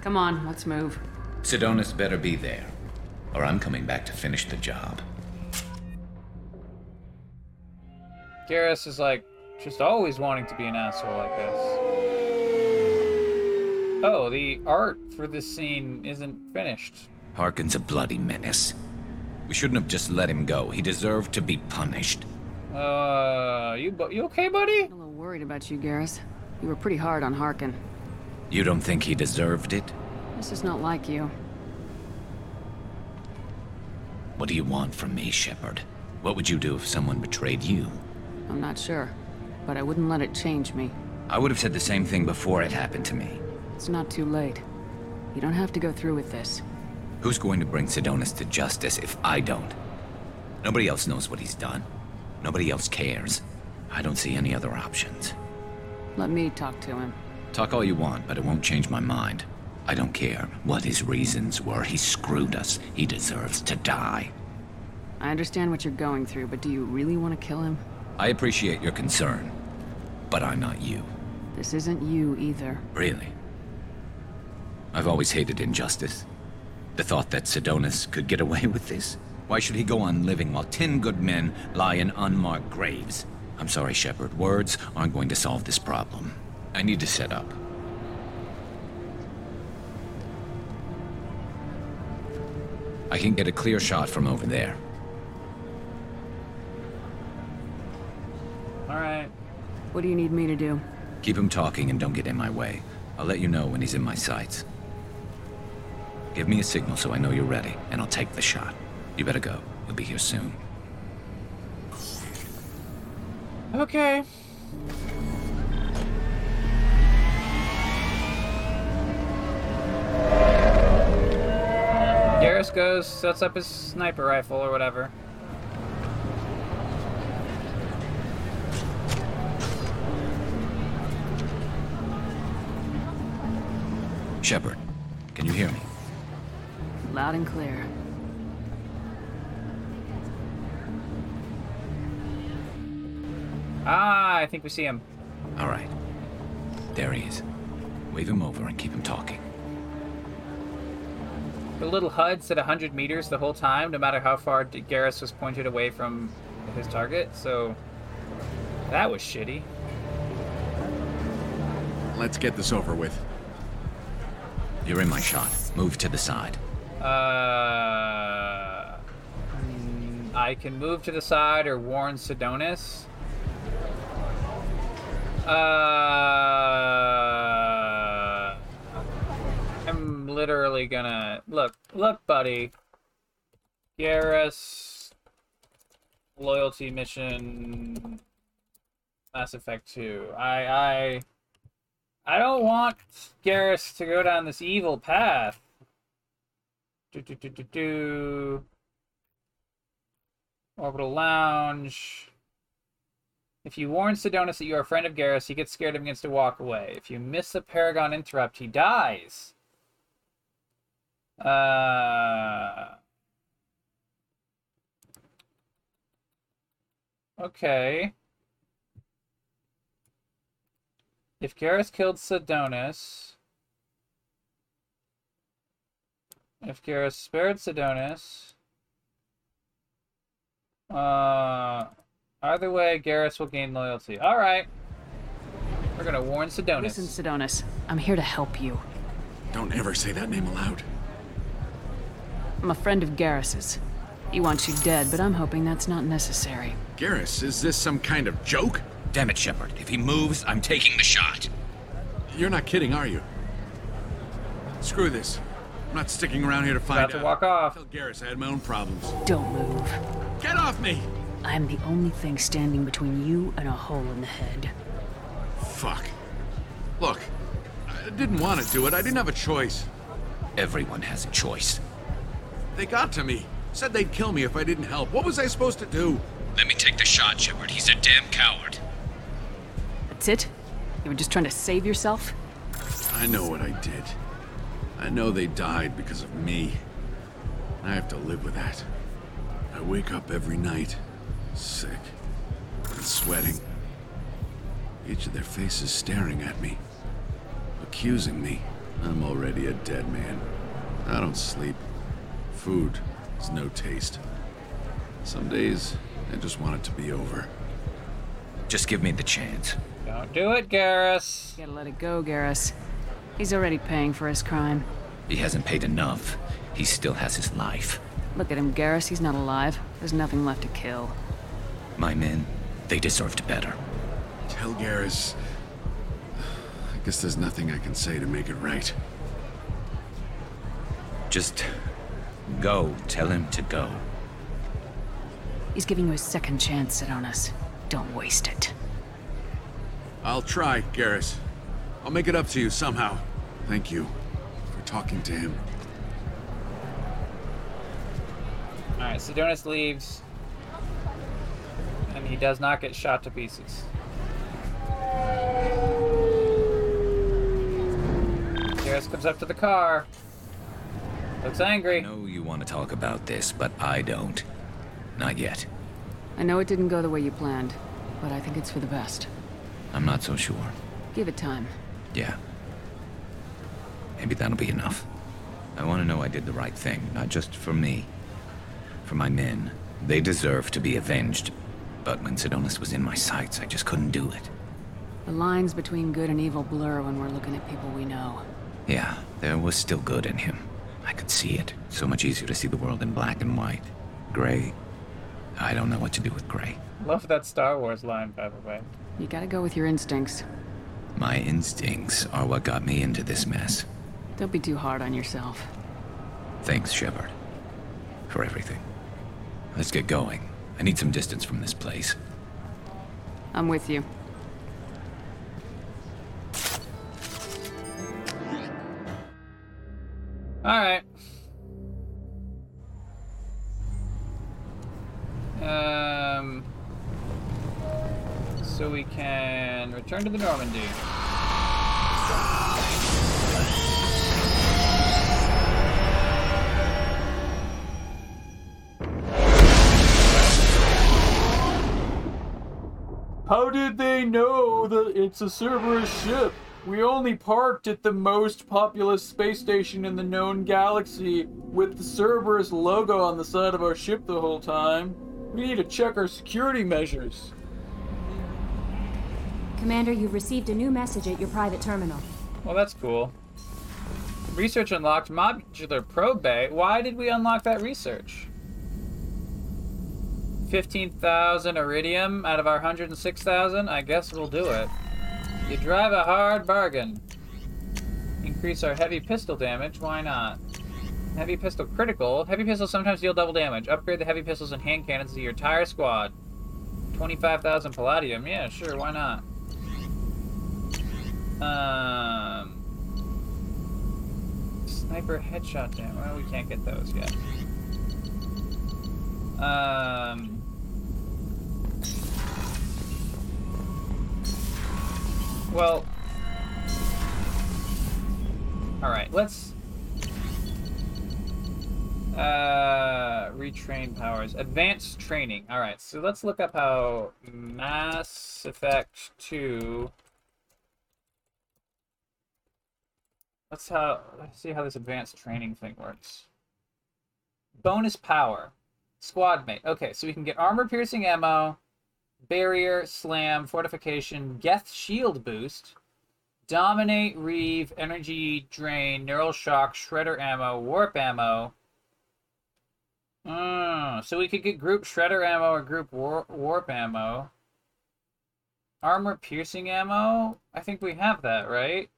Come on, let's move. Sidonis better be there, or I'm coming back to finish the job. Garrus is like just always wanting to be an asshole like this. Oh, the art for this scene isn't finished. Harkin's a bloody menace. We shouldn't have just let him go. He deserved to be punished. Uh, you you okay, buddy? I'm a little worried about you, Garrus. You were pretty hard on Harkin. You don't think he deserved it? This is not like you. What do you want from me, Shepard? What would you do if someone betrayed you? I'm not sure, but I wouldn't let it change me. I would have said the same thing before it happened to me. It's not too late. You don't have to go through with this. Who's going to bring Sidonis to justice if I don't? Nobody else knows what he's done. Nobody else cares. I don't see any other options. Let me talk to him. Talk all you want, but it won't change my mind. I don't care what his reasons were. He screwed us. He deserves to die. I understand what you're going through, but do you really want to kill him? I appreciate your concern, but I'm not you. This isn't you either. Really? I've always hated injustice. The thought that Sidonis could get away with this? Why should he go on living while ten good men lie in unmarked graves? I'm sorry, Shepard. Words aren't going to solve this problem. I need to set up. I can get a clear shot from over there. All right. What do you need me to do? Keep him talking and don't get in my way. I'll let you know when he's in my sights. Give me a signal so I know you're ready, and I'll take the shot. You better go. He'll be here soon. Okay. Garrus goes, sets up his sniper rifle or whatever. Shepard, can you hear me? Loud and clear. Ah, I think we see him. All right. There he is. Wave him over and keep him talking. The little HUD said 100 meters the whole time, no matter how far D- Garrus was pointed away from his target, so that was shitty. Let's get this over with. You're in my shot. Move to the side. Uh, I can move to the side or warn Sidonis. Uh, I'm literally gonna look. Look, buddy. Garrus loyalty mission. Mass Effect 2. I I I don't want Garrus to go down this evil path. Do, do, do, do, do. Orbital Lounge. If you warn Sidonis that you are a friend of Garrus, he gets scared and begins to walk away. If you miss the Paragon interrupt, he dies. Uh. Okay. If Garrus killed Sidonis. If Garrus spared Sidonis. Uh. Either way, Garrus will gain loyalty. Alright. We're gonna warn Sidonis. Listen, Sidonis. I'm here to help you. Don't ever say that name aloud. I'm a friend of Garrus's. He wants you dead, but I'm hoping that's not necessary. Garrus, is this some kind of joke? Damn it, Shepard. If he moves, I'm taking the shot. You're not kidding, are you? Screw this. I'm not sticking around here to find About to out. walk off. Tell Garrus I had my own problems. Don't move. Get off me! I'm the only thing standing between you and a hole in the head. Fuck. Look, I didn't want to do it. I didn't have a choice. Everyone has a choice. They got to me. Said they'd kill me if I didn't help. What was I supposed to do? Let me take the shot, Shepard. He's a damn coward. That's it? You were just trying to save yourself? I know what I did. I know they died because of me. I have to live with that. I wake up every night, sick and sweating. Each of their faces staring at me, accusing me. I'm already a dead man. I don't sleep. Food has no taste. Some days, I just want it to be over. Just give me the chance. Don't do it, Garrus. Gotta let it go, Garrus. He's already paying for his crime. He hasn't paid enough. He still has his life. Look at him, Garrus. He's not alive. There's nothing left to kill. My men, they deserved better. Tell Garrus. I guess there's nothing I can say to make it right. Just go. Tell him to go. He's giving you a second chance, Sidonis. Don't waste it. I'll try, Garrus. I'll make it up to you somehow. Thank you for talking to him. Alright, Sidonis leaves. And he does not get shot to pieces. Garrus comes up to the car. Looks angry. I know you want to talk about this, but I don't. Not yet. I know it didn't go the way you planned, but I think it's for the best. I'm not so sure. Give it time. Yeah. Maybe that'll be enough. I want to know I did the right thing, not just for me. For my men. They deserve to be avenged. But when Sidonis was in my sights, I just couldn't do it. The lines between good and evil blur when we're looking at people we know. Yeah, there was still good in him. I could see it. So much easier to see the world in black and white. Gray. I don't know what to do with gray. Love that Star Wars line, by the way. You gotta go with your instincts. My instincts are what got me into this mess. Don't be too hard on yourself. Thanks, Shepard. For everything. Let's get going. I need some distance from this place. I'm with you. Alright. Um, return to the Normandy. How did they know that it's a Cerberus ship? We only parked at the most populous space station in the known galaxy with the Cerberus logo on the side of our ship the whole time. We need to check our security measures. Commander, you've received a new message at your private terminal. Well, that's cool. Research unlocked modular probe bay. Why did we unlock that research? 15,000 iridium out of our 106,000? I guess we'll do it. You drive a hard bargain. Increase our heavy pistol damage, why not? Heavy pistol critical. Heavy pistols sometimes deal double damage. Upgrade the heavy pistols and hand cannons to your entire squad. 25,000 palladium. Yeah, sure, why not? Um, sniper headshot damage. Well, we can't get those yet. Um, well, all right. Let's uh, retrain powers. Advanced training. All right. So let's look up how Mass Effect 2 Let's how let's see how this advanced training thing works. Bonus power. Squad mate. Okay, so we can get armor piercing ammo, barrier, slam, fortification, Geth shield boost, dominate, reave, energy drain, neural shock, shredder ammo, warp ammo. Mm, so we could get group shredder ammo or group war warp ammo. Armor piercing ammo? I think we have that, right?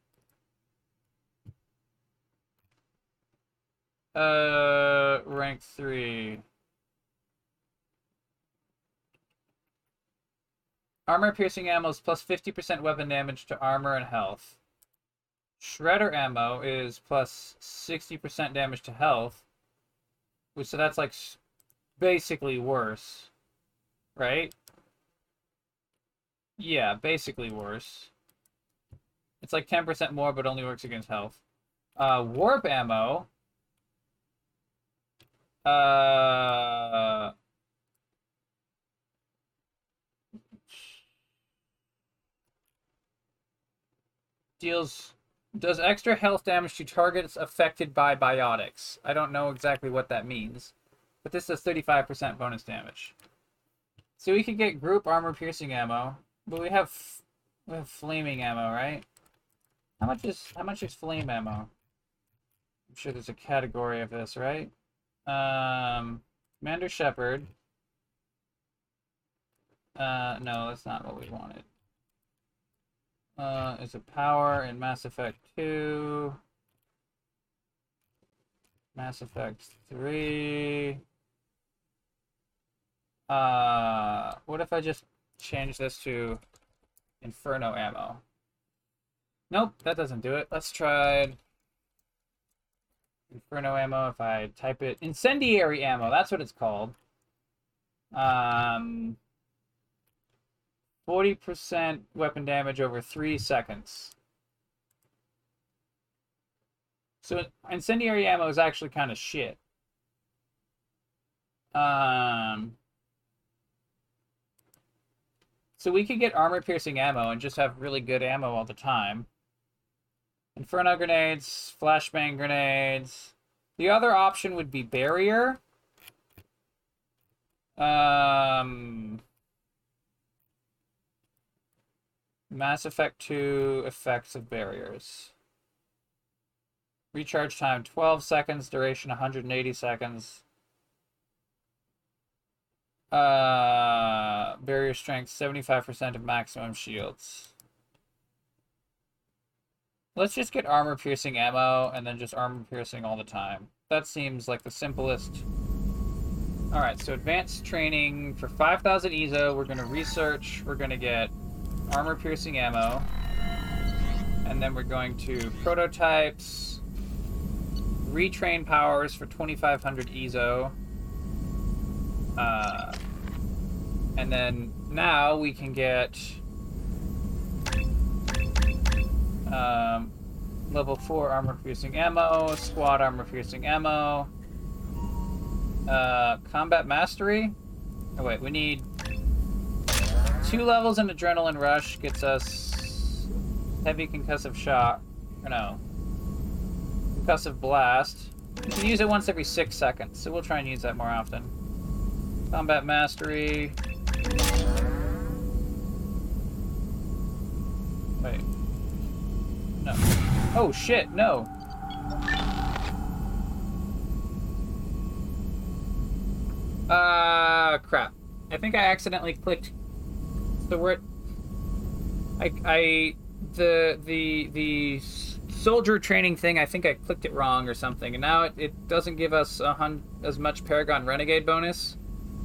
Uh, rank three. Armor piercing ammo is plus 50% weapon damage to armor and health. Shredder ammo is plus 60% damage to health. So that's like basically worse. Right? Yeah, basically worse. It's like 10% more, but only works against health. Uh, warp ammo uh, deals does extra health damage to targets affected by biotics. I don't know exactly what that means, but this does 35% bonus damage. So we could get group armor piercing ammo, but we have we have flaming ammo, right? How much is how much is flame ammo? I'm sure there's a category of this, right? Um, Commander Shepard. Uh, no, that's not what we wanted. Uh, is a power in Mass Effect 2. Mass Effect 3. Uh, what if I just change this to Inferno ammo? Nope, that doesn't do it. Let's try Inferno ammo, if I type it... Incendiary ammo, that's what it's called. Um, 40% weapon damage over 3 seconds. So incendiary ammo is actually kind of shit. Um, so we could get armor-piercing ammo and just have really good ammo all the time. Inferno grenades, flashbang grenades. The other option would be barrier. Um, Mass Effect 2 effects of barriers. Recharge time 12 seconds, duration 180 seconds. Uh, barrier strength 75% of maximum shields. Let's just get armor piercing ammo and then just armor piercing all the time. That seems like the simplest. All right, so advanced training for 5,000 EZO. We're going to research. We're going to get armor piercing ammo. And then we're going to prototypes, retrain powers for 2,500 EZO. Uh, and then now we can get um, level 4 armor piercing ammo, squad armor piercing ammo, uh, combat mastery. Oh, wait, we need two levels in adrenaline rush, gets us heavy concussive shock. Or no, concussive blast. You can use it once every six seconds, so we'll try and use that more often. Combat mastery. Wait. No. Oh shit, no. Uh, crap. I think I accidentally clicked the word. I, I, the, the, the soldier training thing, I think I clicked it wrong or something, and now it, it doesn't give us a hun- as much Paragon Renegade bonus,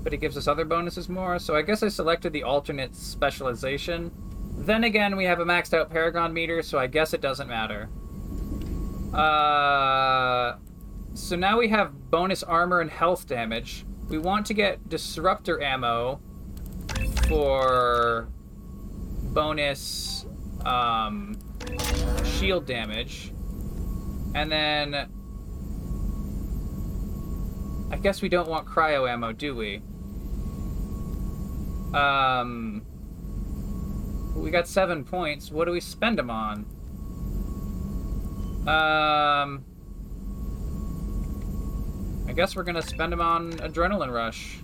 but it gives us other bonuses more, so I guess I selected the alternate specialization. Then again, we have a maxed out Paragon meter, so I guess it doesn't matter. Uh, so now we have bonus armor and health damage. We want to get disruptor ammo for bonus um, shield damage. And then I guess we don't want cryo ammo, do we? Um, we got seven points. What do we spend them on? Um, I guess we're gonna spend them on Adrenaline Rush.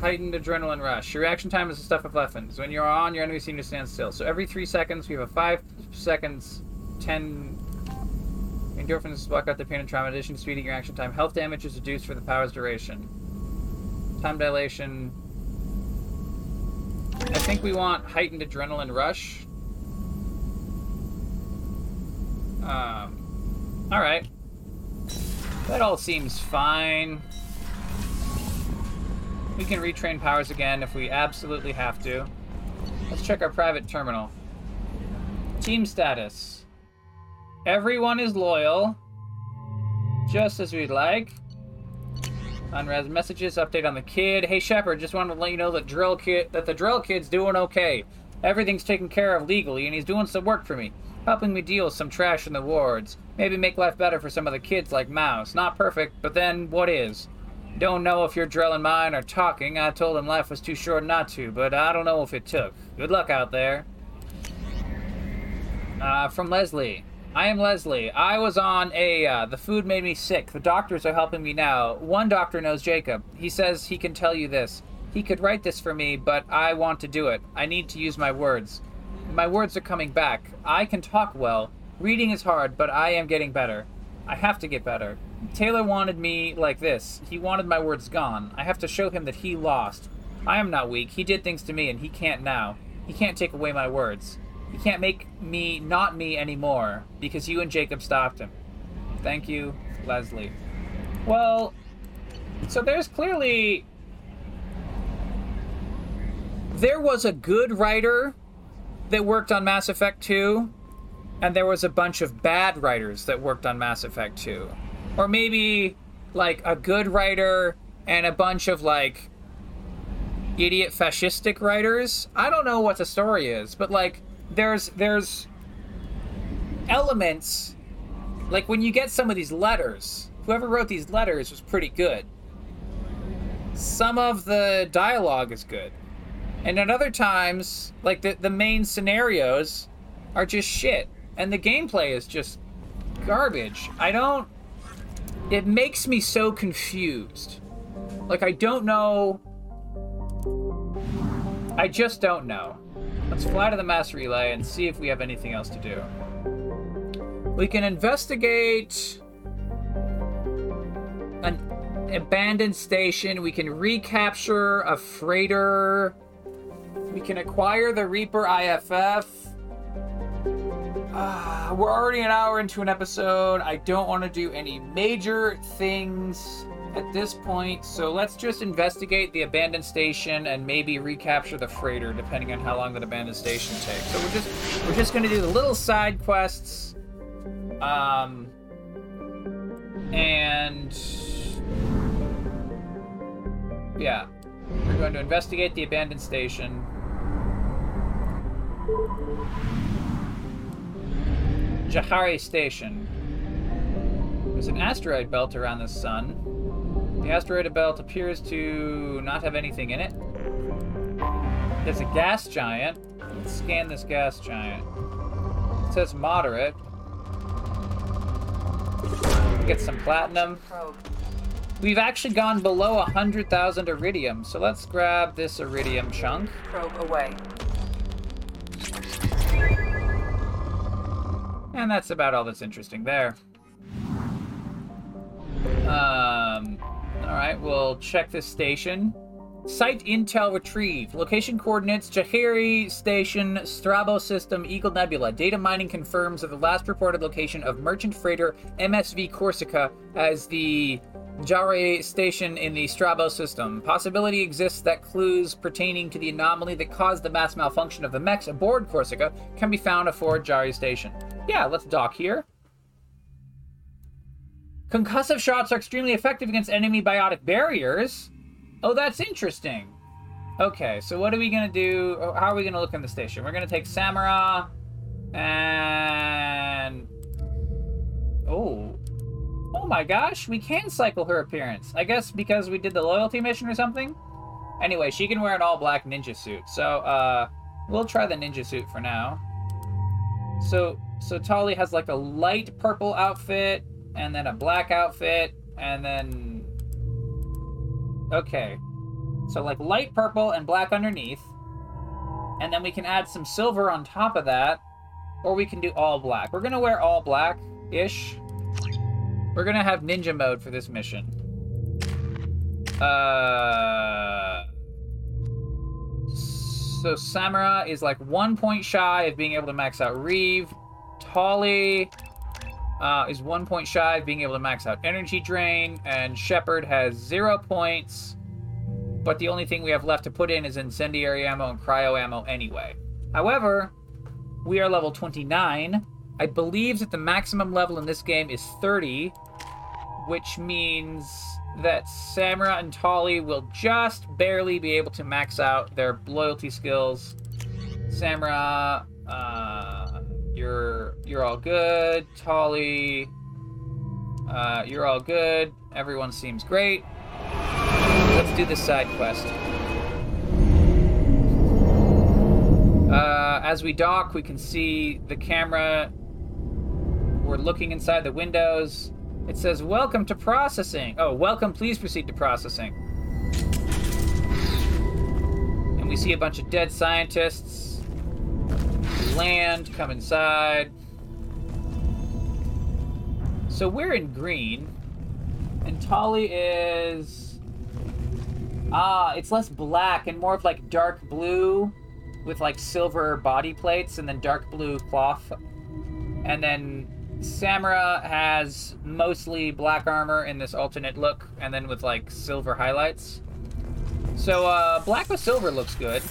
Heightened Adrenaline Rush. Your reaction time is the stuff of weapons. When you're on, your enemy seem to stand still. So every three seconds, we have a five seconds, ten endorphins block out the pain and trauma. Addition to speeding your action time, health damage is reduced for the power's duration. Time dilation. I think we want heightened adrenaline rush. Um, all right. That all seems fine. We can retrain powers again if we absolutely have to. Let's check our private terminal. Team status. Everyone is loyal. Just as we'd like. Unread messages, update on the kid. Hey Shepard, just wanted to let you know that Drell kid that the Drell kid's doing okay. Everything's taken care of legally, and he's doing some work for me, helping me deal with some trash in the wards. Maybe make life better for some of the kids like Mouse. Not perfect, but then what is? Don't know if your Drell and mine are talking. I told him life was too short not to, but I don't know if it took. Good luck out there. Uh, from Leslie. I am Leslie. I was on a. Uh, the food made me sick. The doctors are helping me now. One doctor knows Jacob. He says he can tell you this. He could write this for me, but I want to do it. I need to use my words. My words are coming back. I can talk well. Reading is hard, but I am getting better. I have to get better. Taylor wanted me like this. He wanted my words gone. I have to show him that he lost. I am not weak. He did things to me, and he can't now. He can't take away my words. He can't make me not me anymore because you and Jacob stopped him. Thank you, Leslie. Well, so there's clearly. There was a good writer that worked on Mass Effect 2, and there was a bunch of bad writers that worked on Mass Effect 2. Or maybe, like, a good writer and a bunch of, like, idiot fascistic writers. I don't know what the story is, but, like, there's there's elements like when you get some of these letters whoever wrote these letters was pretty good. Some of the dialogue is good. And at other times like the, the main scenarios are just shit. And the gameplay is just garbage. I don't it makes me so confused. Like i don't know. I just don't know Let's fly to the mass relay and see if we have anything else to do. We can investigate an abandoned station. We can recapture a freighter. We can acquire the Reaper IFF. Uh, we're already an hour into an episode. I don't want to do any major things at this point, so let's just investigate the abandoned station and maybe recapture the freighter, depending on how long that abandoned station takes. So we're just we're just gonna do the little side quests, um, and yeah, we're going to investigate the abandoned station. Jarrahe Station. There's an asteroid belt around the sun. The asteroid belt appears to not have anything in it. There's a gas giant. Let's scan this gas giant. It says moderate. Get some platinum. We've actually gone below 100,000 iridium, so let's grab this iridium chunk. Probe away. And that's about all that's interesting there. Um, all right, we'll check this station. Site intel retrieved. Location coordinates: Jarrahe Station, Strabo System, Eagle Nebula. Data mining confirms that the last reported location of merchant freighter MSV Corsica as the Jarrahe Station in the Strabo System. Possibility exists that clues pertaining to the anomaly that caused the mass malfunction of the mechs aboard Corsica can be found aboard Jarrahe Station. Yeah, let's dock here. Concussive shots are extremely effective against enemy biotic barriers. Oh, that's interesting. Okay, so what are we gonna do? oh, How are we gonna look in the station? We're gonna take Samara and oh, oh my gosh, we can cycle her appearance. I guess because we did the loyalty mission or something. Anyway, she can wear an all black ninja suit, so uh, we'll try the ninja suit for now. So, so Tali has like a light purple outfit, and then a black outfit, and then Okay. So like light purple and black underneath. And then we can add some silver on top of that. Or we can do all black. We're gonna wear all black-ish. We're gonna have ninja mode for this mission. Uh so Samara is like one point shy of being able to max out Reave. Tali uh, is one point shy of being able to max out energy drain, and Shepard has zero points. But the only thing we have left to put in is incendiary ammo and cryo ammo anyway. However, we are level 29. I believe that the maximum level in this game is 30, which means that Samara and Tali will just barely be able to max out their loyalty skills. Samara, uh, you're you're all good. Tali, uh, you're all good. Everyone seems great. Let's do this side quest. Uh, as we dock, we can see the camera. We're looking inside the windows. It says, Welcome to processing. Oh, welcome, please proceed to processing. And we see a bunch of dead scientists. Land, come inside. So we're in green. And Tali is. Ah, it's less black and more of like dark blue with like silver body plates and then dark blue cloth. And then Samara has mostly black armor in this alternate look and then with like silver highlights. So uh, black with silver looks good.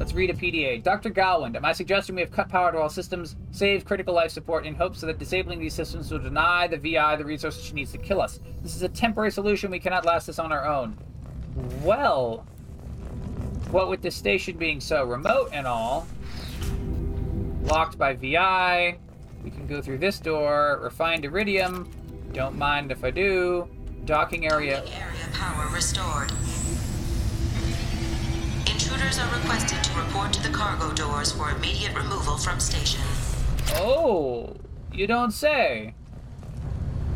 Let's read a PDA. Dr. Gowland, am I suggesting we have cut power to all systems, save critical life support in hopes that disabling these systems will deny the VI the resources she needs to kill us? This is a temporary solution. We cannot last this on our own. Well, what with the station being so remote and all, locked by VI, we can go through this door, refined iridium, don't mind if I do, docking area. Area power restored. Are requested to report to the cargo doors for immediate removal from station. Oh, you don't say.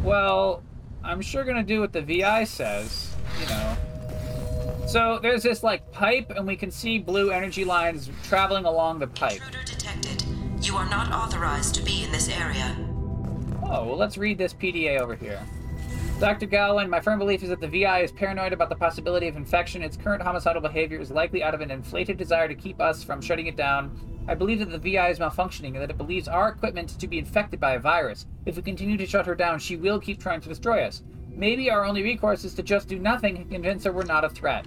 Well, I'm sure gonna do what the VI says, you know. So there's this like pipe, and we can see blue energy lines traveling along the pipe. Intruder detected. You are not authorized to be in this area. Oh, well, let's read this PDA over here. Dr. Galwin, my firm belief is that the VI is paranoid about the possibility of infection. Its current homicidal behavior is likely out of an inflated desire to keep us from shutting it down. I believe that the VI is malfunctioning and that it believes our equipment to be infected by a virus. If we continue to shut her down, she will keep trying to destroy us. Maybe our only recourse is to just do nothing and convince her we're not a threat.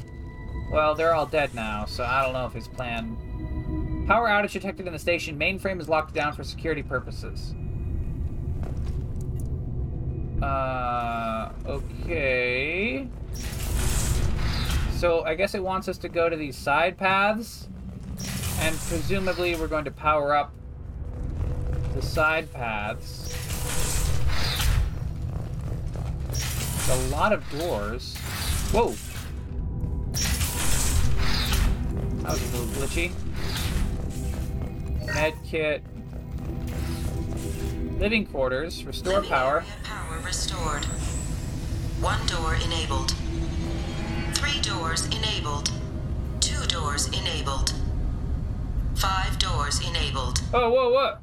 Well, they're all dead now, so I don't know if his plan... Power outage detected in the station. Mainframe is locked down for security purposes. Uh, okay. So I guess it wants us to go to these side paths. And presumably we're going to power up the side paths. a lot of doors. Whoa! That was a little glitchy. Med kit. Living quarters. Restore Living power. Power restored. One door enabled. Three doors enabled. Two doors enabled. Five doors enabled. Oh, whoa, what?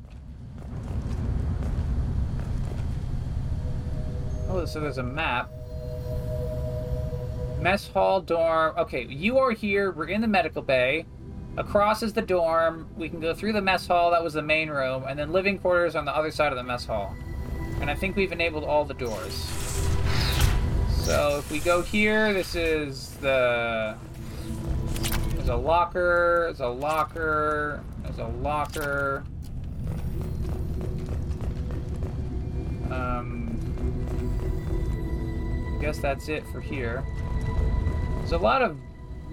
Oh, so there's a map. Mess hall, dorm. Okay, you are here. We're in the medical bay. Across is the dorm. We can go through the mess hall. That was the main room. And then living quarters on the other side of the mess hall. And I think we've enabled all the doors. So if we go here, this is the... There's a locker. There's a locker. There's a locker. Um... I guess that's it for here. There's a lot of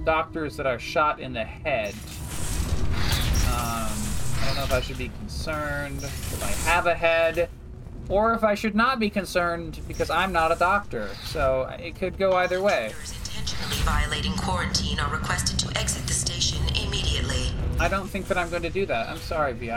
doctors that are shot in the head. Um, I don't know if I should be concerned if I have a head, or if I should not be concerned because I'm not a doctor. So it could go either way. Intentionally violating quarantine are requested to exit the station immediately. I don't think that I'm going to do that. I'm sorry, Vi.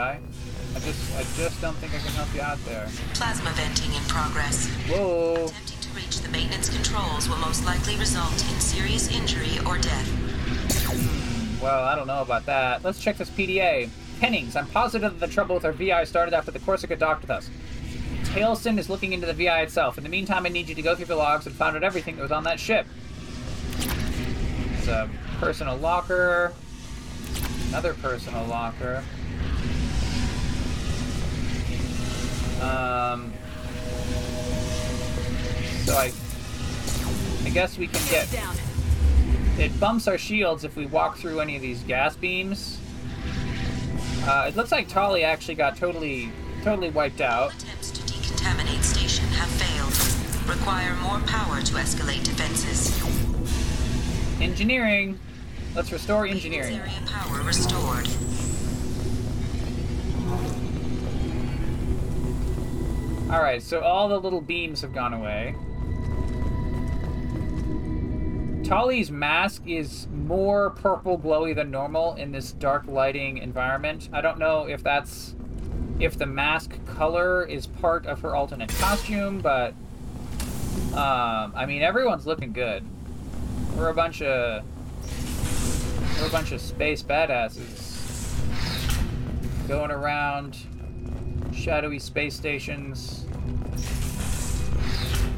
I just, I just don't think I can help you out there. Plasma venting in progress. Whoa. Attempting reach the maintenance controls will most likely result in serious injury or death. Well, I don't know about that. Let's check this PDA. Pennings, I'm positive that the trouble with our VI started after the Corsica docked with us. Tailson is looking into the VI itself. In the meantime, I need you to go through the logs and find out everything that was on that ship. It's a personal locker. Another personal locker. Um, so I, I guess we can get. It bumps our shields if we walk through any of these gas beams. Uh, it looks like Tali actually got totally, totally wiped out. Attempts to decontaminate station have failed. Require more power to escalate defenses. Engineering. Let's restore engineering. Area power restored. All right, so all the little beams have gone away. Tali's mask is more purple glowy than normal in this dark lighting environment. I don't know if that's if the mask color is part of her alternate costume, but um, I mean everyone's looking good. We're a bunch of we're a bunch of space badasses going around shadowy space stations.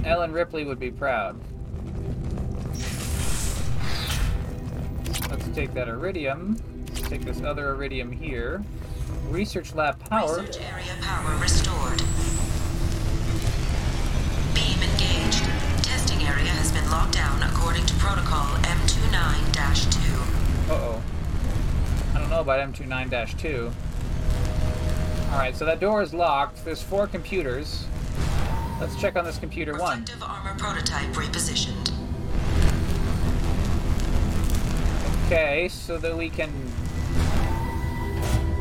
Ellen Ripley would be proud. Let's take that iridium. Let's take this other iridium here. Research lab power. Research area power restored. Beam engaged. Testing area has been locked down according to protocol M29-2. Uh-oh. I don't know about M29-2. Alright, so that door is locked. There's four computers. Let's check on this computer one. Reflective armor prototype repositioned. Okay, so that we can...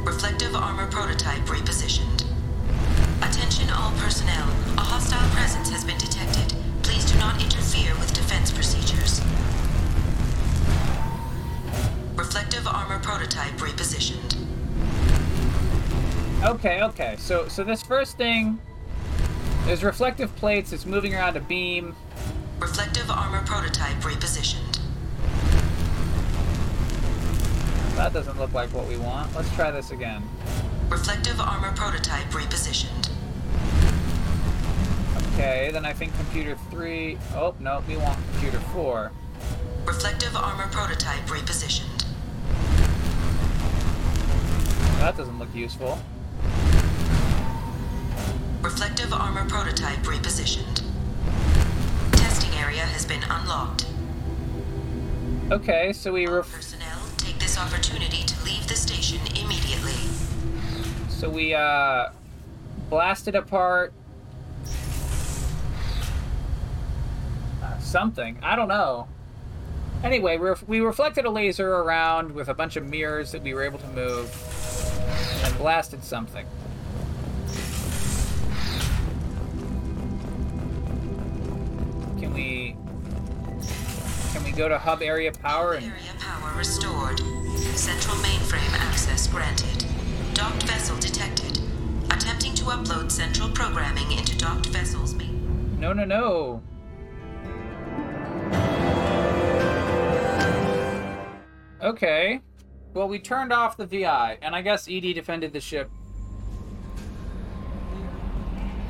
Reflective armor prototype repositioned. Attention all personnel. A hostile presence has been detected. Please do not interfere with defense procedures. Reflective armor prototype repositioned. Okay, okay. So so this first thing there's reflective plates, it's moving around a beam. Reflective armor prototype repositioned. That doesn't look like what we want. Let's try this again. Reflective armor prototype repositioned. Okay, then I think computer 3... Oh, no, we want computer 4. Reflective armor prototype repositioned. That doesn't look useful. Reflective armor prototype repositioned. Testing area has been unlocked. Okay, so we ref- this opportunity to leave the station immediately. so we uh blasted apart uh, something. I don't know. Anyway, we, we reflected a laser around with a bunch of mirrors that we were able to move and blasted something. Can we go to hub area power and Area power restored. Central mainframe access granted. Docked vessel detected. Attempting to upload central programming into docked vessel's main. No, no, no. Okay. Well, we turned off the VI, and I guess EDI defended the ship.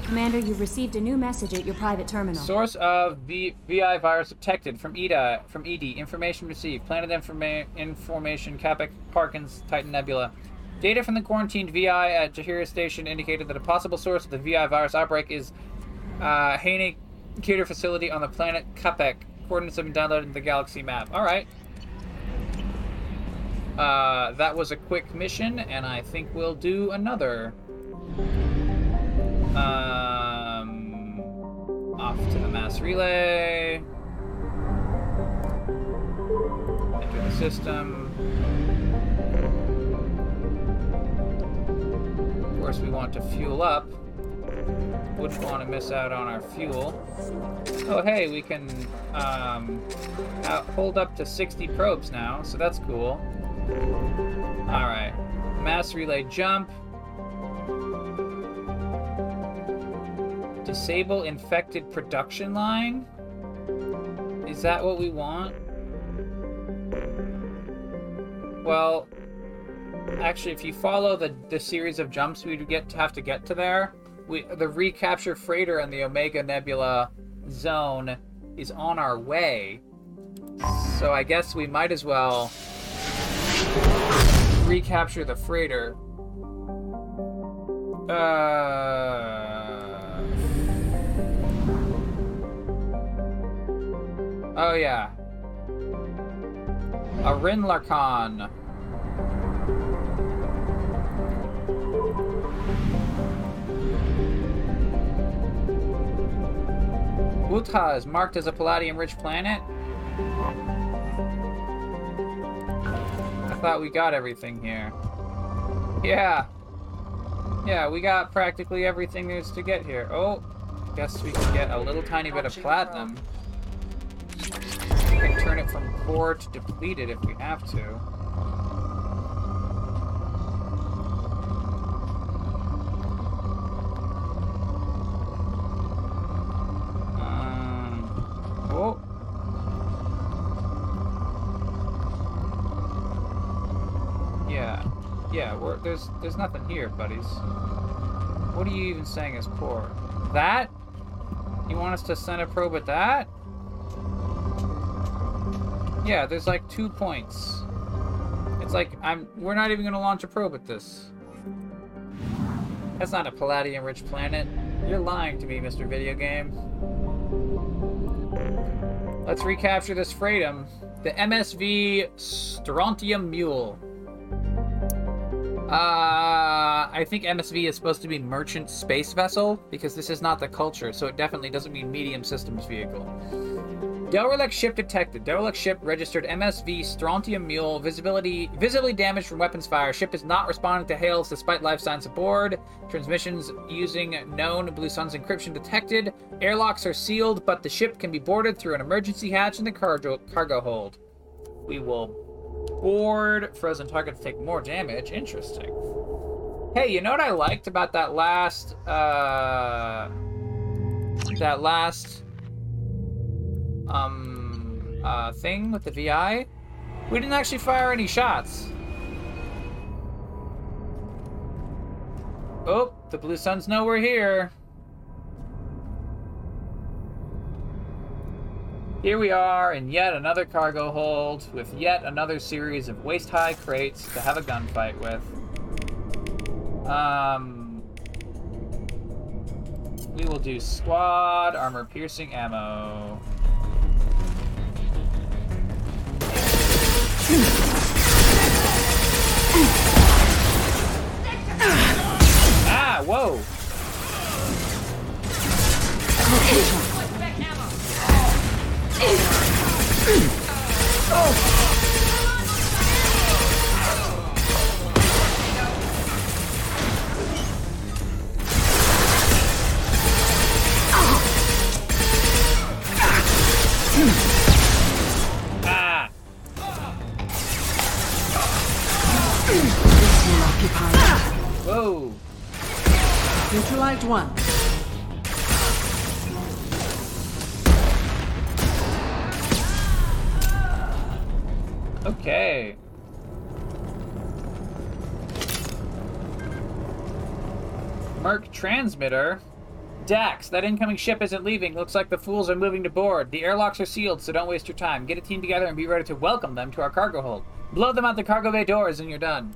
Commander, you've received a new message at your private terminal. Source of v- VI virus detected from EDA, from EDI. Information received. Planet informa- information. Capek Parkins Titan Nebula. Data from the quarantined VI at Jarrahe Station indicated that a possible source of the VI virus outbreak is uh, Haney Computer Facility on the planet Capek. Coordinates have been downloaded into the galaxy map. All right. Uh, that was a quick mission, and I think we'll do another. Um, off to the mass relay. Enter the system. Of course, we want to fuel up. Wouldn't want to miss out on our fuel. Oh, hey, we can um, hold up to 60 probes now, so that's cool. All right, mass relay jump. Disable infected production line? Is that what we want? Well, actually, if you follow the, the series of jumps we'd get to have to get to there, we the recapture freighter in the Omega Nebula zone is on our way. So I guess we might as well recapture the freighter. Uh. Oh yeah. Arinlarkan. Utah is marked as a palladium-rich planet. I thought we got everything here. Yeah. Yeah, we got practically everything there's to get here. Oh, guess we can get a little tiny bit of platinum. We can turn it from core to depleted if we have to. Um, oh. Yeah, yeah. We're, there's there's nothing here, buddies. What are you even saying is core? That? You want us to send a probe at that? Yeah, there's like two points. It's like I'm. We're not even gonna launch a probe at this. That's not a palladium-rich planet. You're lying to me, Mr. Video Game. Let's recapture this Freedom. The MSV Strontium Mule. Uh, I think MSV is supposed to be Merchant Space Vessel, because this is not the culture, so it definitely doesn't mean Medium Systems Vehicle. Derelict ship detected. Derelict ship registered MSV Strontium Mule. Visibility visibly damaged from weapons fire. Ship is not responding to hails despite life signs aboard. Transmissions using known Blue Suns encryption detected. Airlocks are sealed, but the ship can be boarded through an emergency hatch in the cargo cargo hold. We will board frozen target to take more damage. Interesting. Hey, you know what I liked about that last uh that last um uh thing with the VI? We didn't actually fire any shots. Oh, the blue suns know we're here. Here we are in yet another cargo hold with yet another series of waist-high crates to have a gunfight with. Um, we will do squad armor piercing ammo. Ah, whoa. Ah. One. Okay. Merc transmitter. Dax, that incoming ship isn't leaving. Looks like the fools are moving to board. The airlocks are sealed, so don't waste your time. Get a team together and be ready to welcome them to our cargo hold. Blow them out the cargo bay doors and you're done.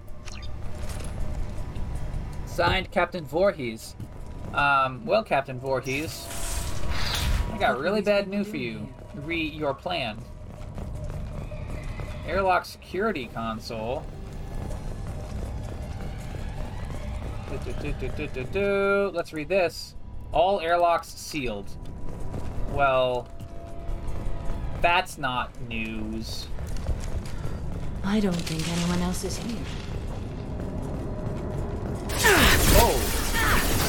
Signed, Captain Voorhees. Um, well, Captain Voorhees, I got really bad news for you. Re your plan. Airlock security console. Du-du-du-du-du-du-du. Let's read this. All airlocks sealed. Well, that's not news. I don't think anyone else is here.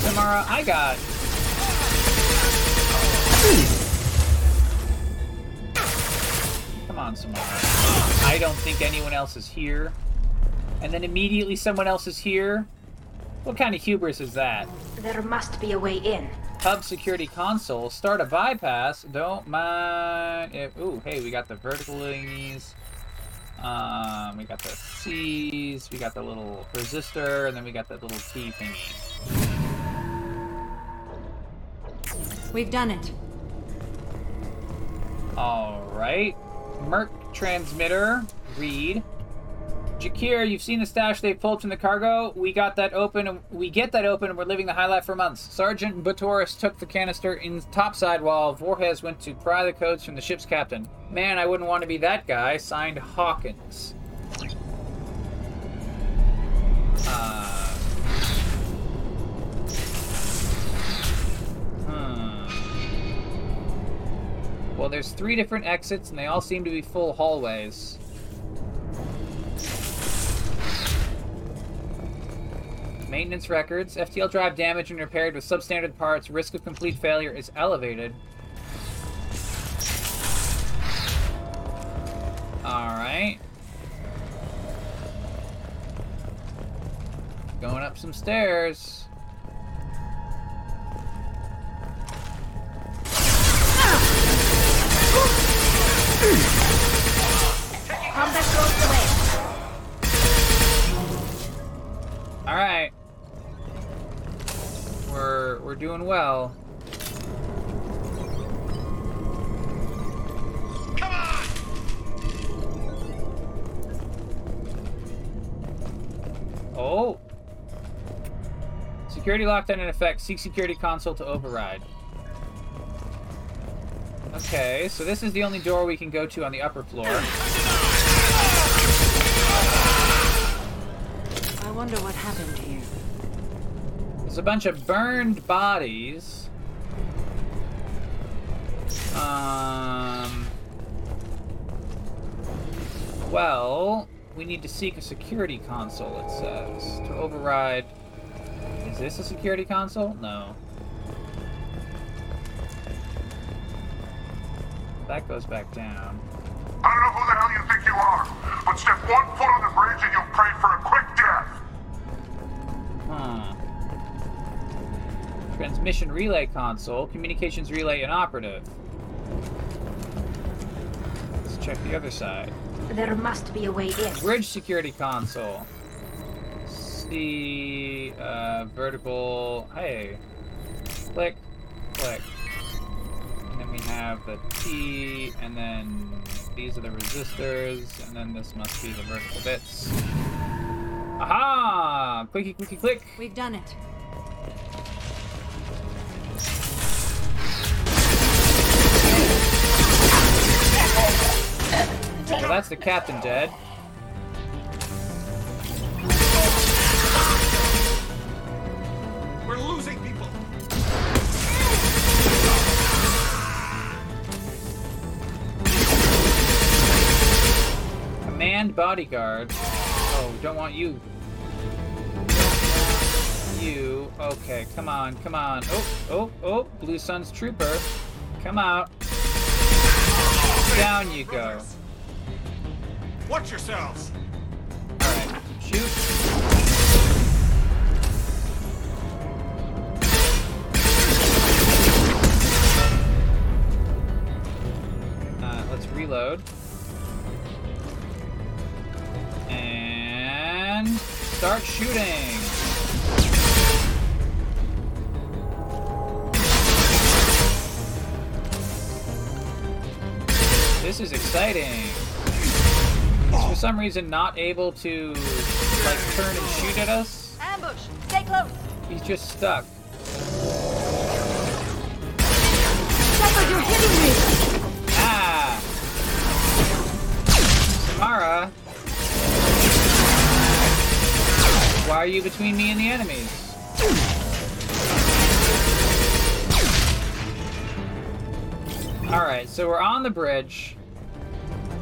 Samara, I got. Come on, Samara. I don't think anyone else is here. And then immediately someone else is here? What kind of hubris is that? There must be a way in. Hub security console, start a bypass. Don't mind if. Ooh, hey, we got the vertical thingies. Um, we got the C's, we got the little resistor, and then we got that little T thingy. We've done it. Alright. Merc transmitter, read. Jakir, you've seen the stash they pulled from the cargo. We got that open, and we get that open, and we're living the high life for months. Sergeant Batoris took the canister in topside while Voorhees went to pry the codes from the ship's captain. Man, I wouldn't want to be that guy. Signed Hawkins. Uh, hmm. Well, there's three different exits, and they all seem to be full hallways. Maintenance records. FTL drive damaged and repaired with substandard parts. Risk of complete failure is elevated. Alright. Going up some stairs. Combat goes away. Alright. We're we're doing well. Oh. Security lockdown in effect. Seek security console to override. Okay, so this is the only door we can go to on the upper floor. I wonder what happened here. There's a bunch of burned bodies. Um. Well, we need to seek a security console, it says. To override. Is this a security console? No. That goes back down. I don't know who the hell you think you are, but step one foot on the bridge and you'll pray for a quick death. Huh. Transmission relay console, communications relay inoperative. Let's check the other side. There must be a way in. Bridge security console. See, uh, vertical. Hey. Click, click we have the T, and then these are the resistors, and then this must be the vertical bits. Aha! Clicky, clicky, click! We've done it. Well, that's the captain dead. We're losing Command bodyguard. Oh, don't want you. You. Okay, come on, come on. Oh, oh, oh. Blue Suns trooper. Come out. Down you go. Watch yourselves. Alright, shoot. Uh, let's reload. And start shooting. This is exciting. He's for some reason not able to like turn and shoot at us. Ambush! Stay close! He's just stuck. Shepard, you're hitting me! Ah! Samara! Why are you between me and the enemies? Alright, so we're on the bridge.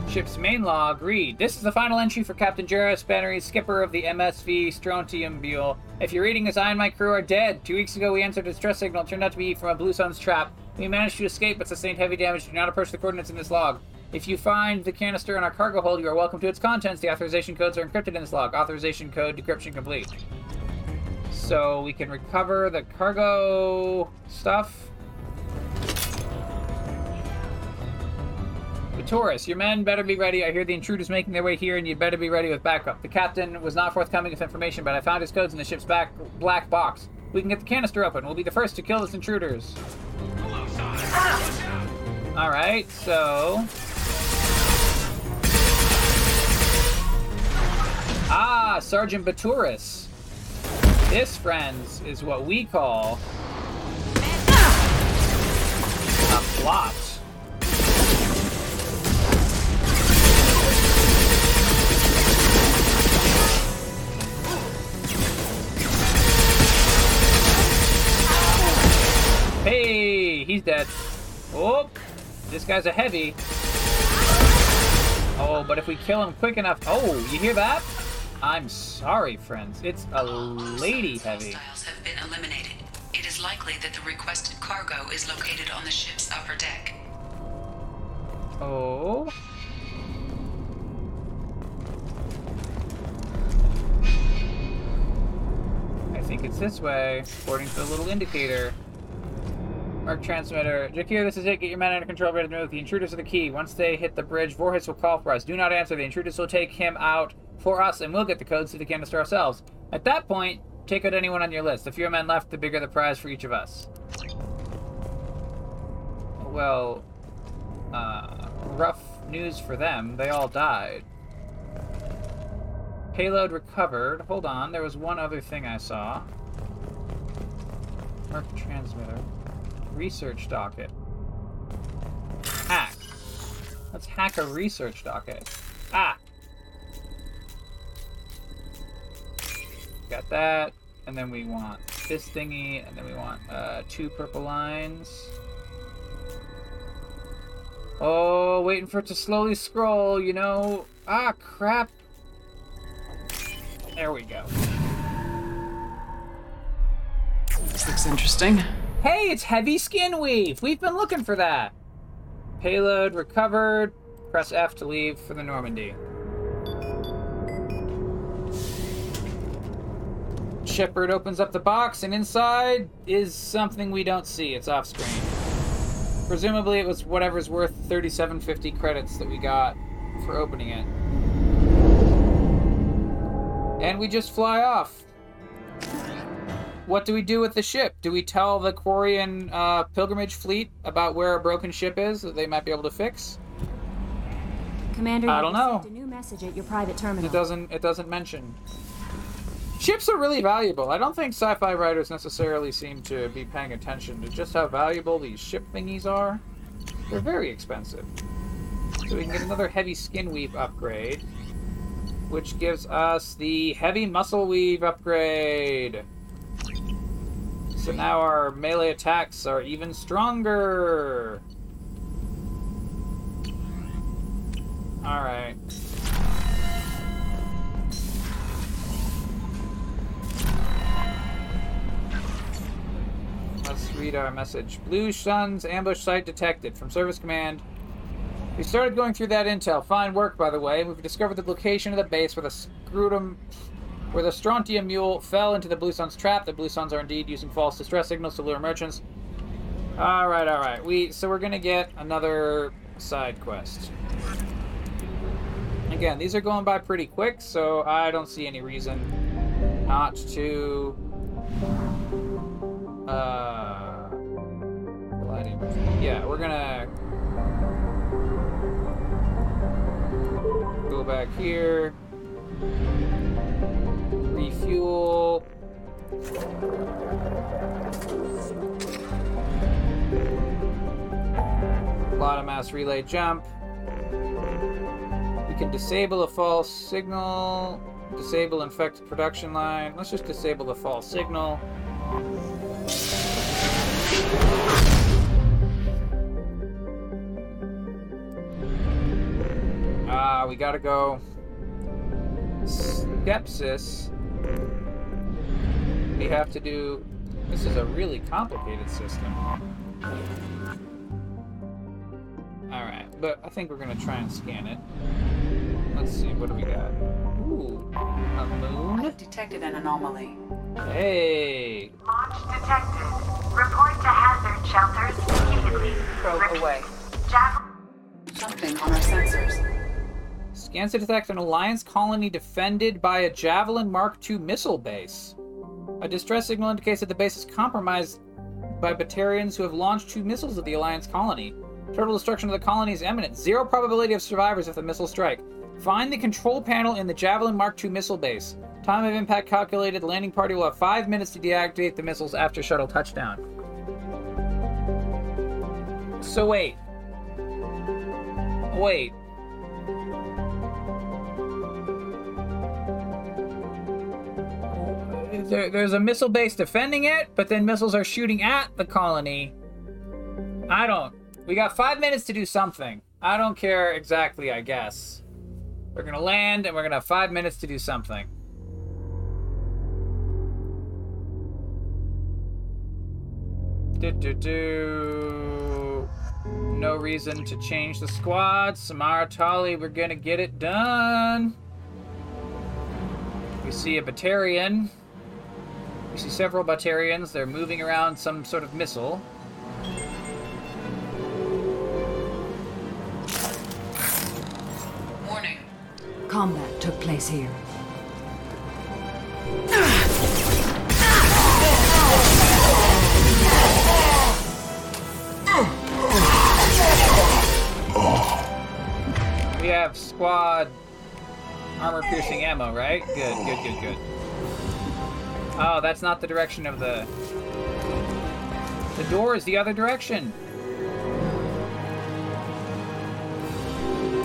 Ship's main log, read. This is the final entry for Captain Jarrus Bannery, skipper of the MSV Strontium Mule. If you're reading this, I and my crew are dead. Two weeks ago, we answered a distress signal. It turned out to be from a Blue Suns trap. We managed to escape but sustained heavy damage. Do not approach the coordinates in this log. If you find the canister in our cargo hold, you are welcome to its contents. The authorization codes are encrypted in this log. Authorization code decryption complete. So we can recover the cargo stuff. The Taurus, your men better be ready. I hear the intruders making their way here, and you'd better be ready with backup. The captain was not forthcoming with information, but I found his codes in the ship's back black box. We can get the canister open. We'll be the first to kill these intruders. All right, so ah, Sergeant Baturis. This, friends, is what we call a plot. Hey, he's dead. Oh, this guy's a heavy. Oh, but if we kill him quick enough... Oh, you hear that? I'm sorry, friends. It's a lady heavy. Hostiles have been eliminated. It is likely that the requested cargo is located on the ship's upper deck. Oh. I think it's this way, according to the little indicator. Merc transmitter. Jakir, this is it. Get your men under control. Ready to move. The intruders are the key. Once they hit the bridge, Voorhees will call for us. Do not answer. The intruders will take him out for us, and we'll get the codes to the canister ourselves. At that point, take out anyone on your list. The fewer men left, the bigger the prize for each of us. Well, uh, rough news for them. They all died. Payload recovered. Hold on, there was one other thing I saw. Merc transmitter. Research docket. Hack. Let's hack a research docket. Ah! Got that. And then we want this thingy, and then we want uh, two purple lines. Oh, waiting for it to slowly scroll, you know. Ah, crap. There we go. This looks interesting. Hey, it's heavy skin weave. We've been looking for that. Payload recovered. Press F to leave for the Normandy. Shepard opens up the box, and inside is something we don't see. It's off screen. Presumably, it was whatever's worth 3750 credits that we got for opening it. And we just fly off. What do we do with the ship? Do we tell the Quarian uh, pilgrimage fleet about where a broken ship is that they might be able to fix? Commander, I don't know. a new message at your private terminal. It doesn't. It doesn't mention. Ships are really valuable. I don't think sci-fi writers necessarily seem to be paying attention to just how valuable these ship thingies are. They're very expensive. So we can get another heavy skin weave upgrade, which gives us the heavy muscle weave upgrade. So now our melee attacks are even stronger. Alright. Let's read our message. Blue Suns ambush site detected from Service Command. We started going through that intel. Fine work, by the way. We've discovered the location of the base where the scrotum, where the strontium mule fell into the Blue Suns trap. The Blue Suns are indeed using false distress signals to lure merchants. All right, all right. We so we're gonna get another side quest. Again, these are going by pretty quick, so I don't see any reason not to. Uh, Yeah, we're gonna go back here. Refuel. Lot of mass relay jump. We can disable a false signal. Disable infected production line. Let's just disable the false signal. Ah, we gotta go. Skepsis. We have to do. This is a really complicated system. Alright, but I think we're gonna try and scan it. Let's see, what do we got? Ooh, a moon? I've detected an anomaly. Hey! Launch detected. Report to hazard shelters immediately. Probe away. Jack. Something on our sensors. Scans to detect an Alliance colony defended by a Javelin Mark II missile base. A distress signal indicates that the base is compromised by Batarians who have launched two missiles at the Alliance colony. Total destruction of the colony is imminent. Zero probability of survivors if the missiles strike. Find the control panel in the Javelin Mark II missile base. Time of impact calculated. Landing party will have five minutes to deactivate the missiles after shuttle touchdown. So wait. Wait. There, there's a missile base defending it, but then missiles are shooting at the colony. I don't. We got five minutes to do something. I don't care exactly, I guess. We're gonna land and we're gonna have five minutes to do something. Do do do. No reason to change the squad. Samara Tali, we're gonna get it done. We see a Batarian. We see several Batarians. They're moving around some sort of missile. Warning. Combat took place here. We have squad armor piercing ammo, right? Good, good, good, good. Oh, that's not the direction of the. The door is the other direction.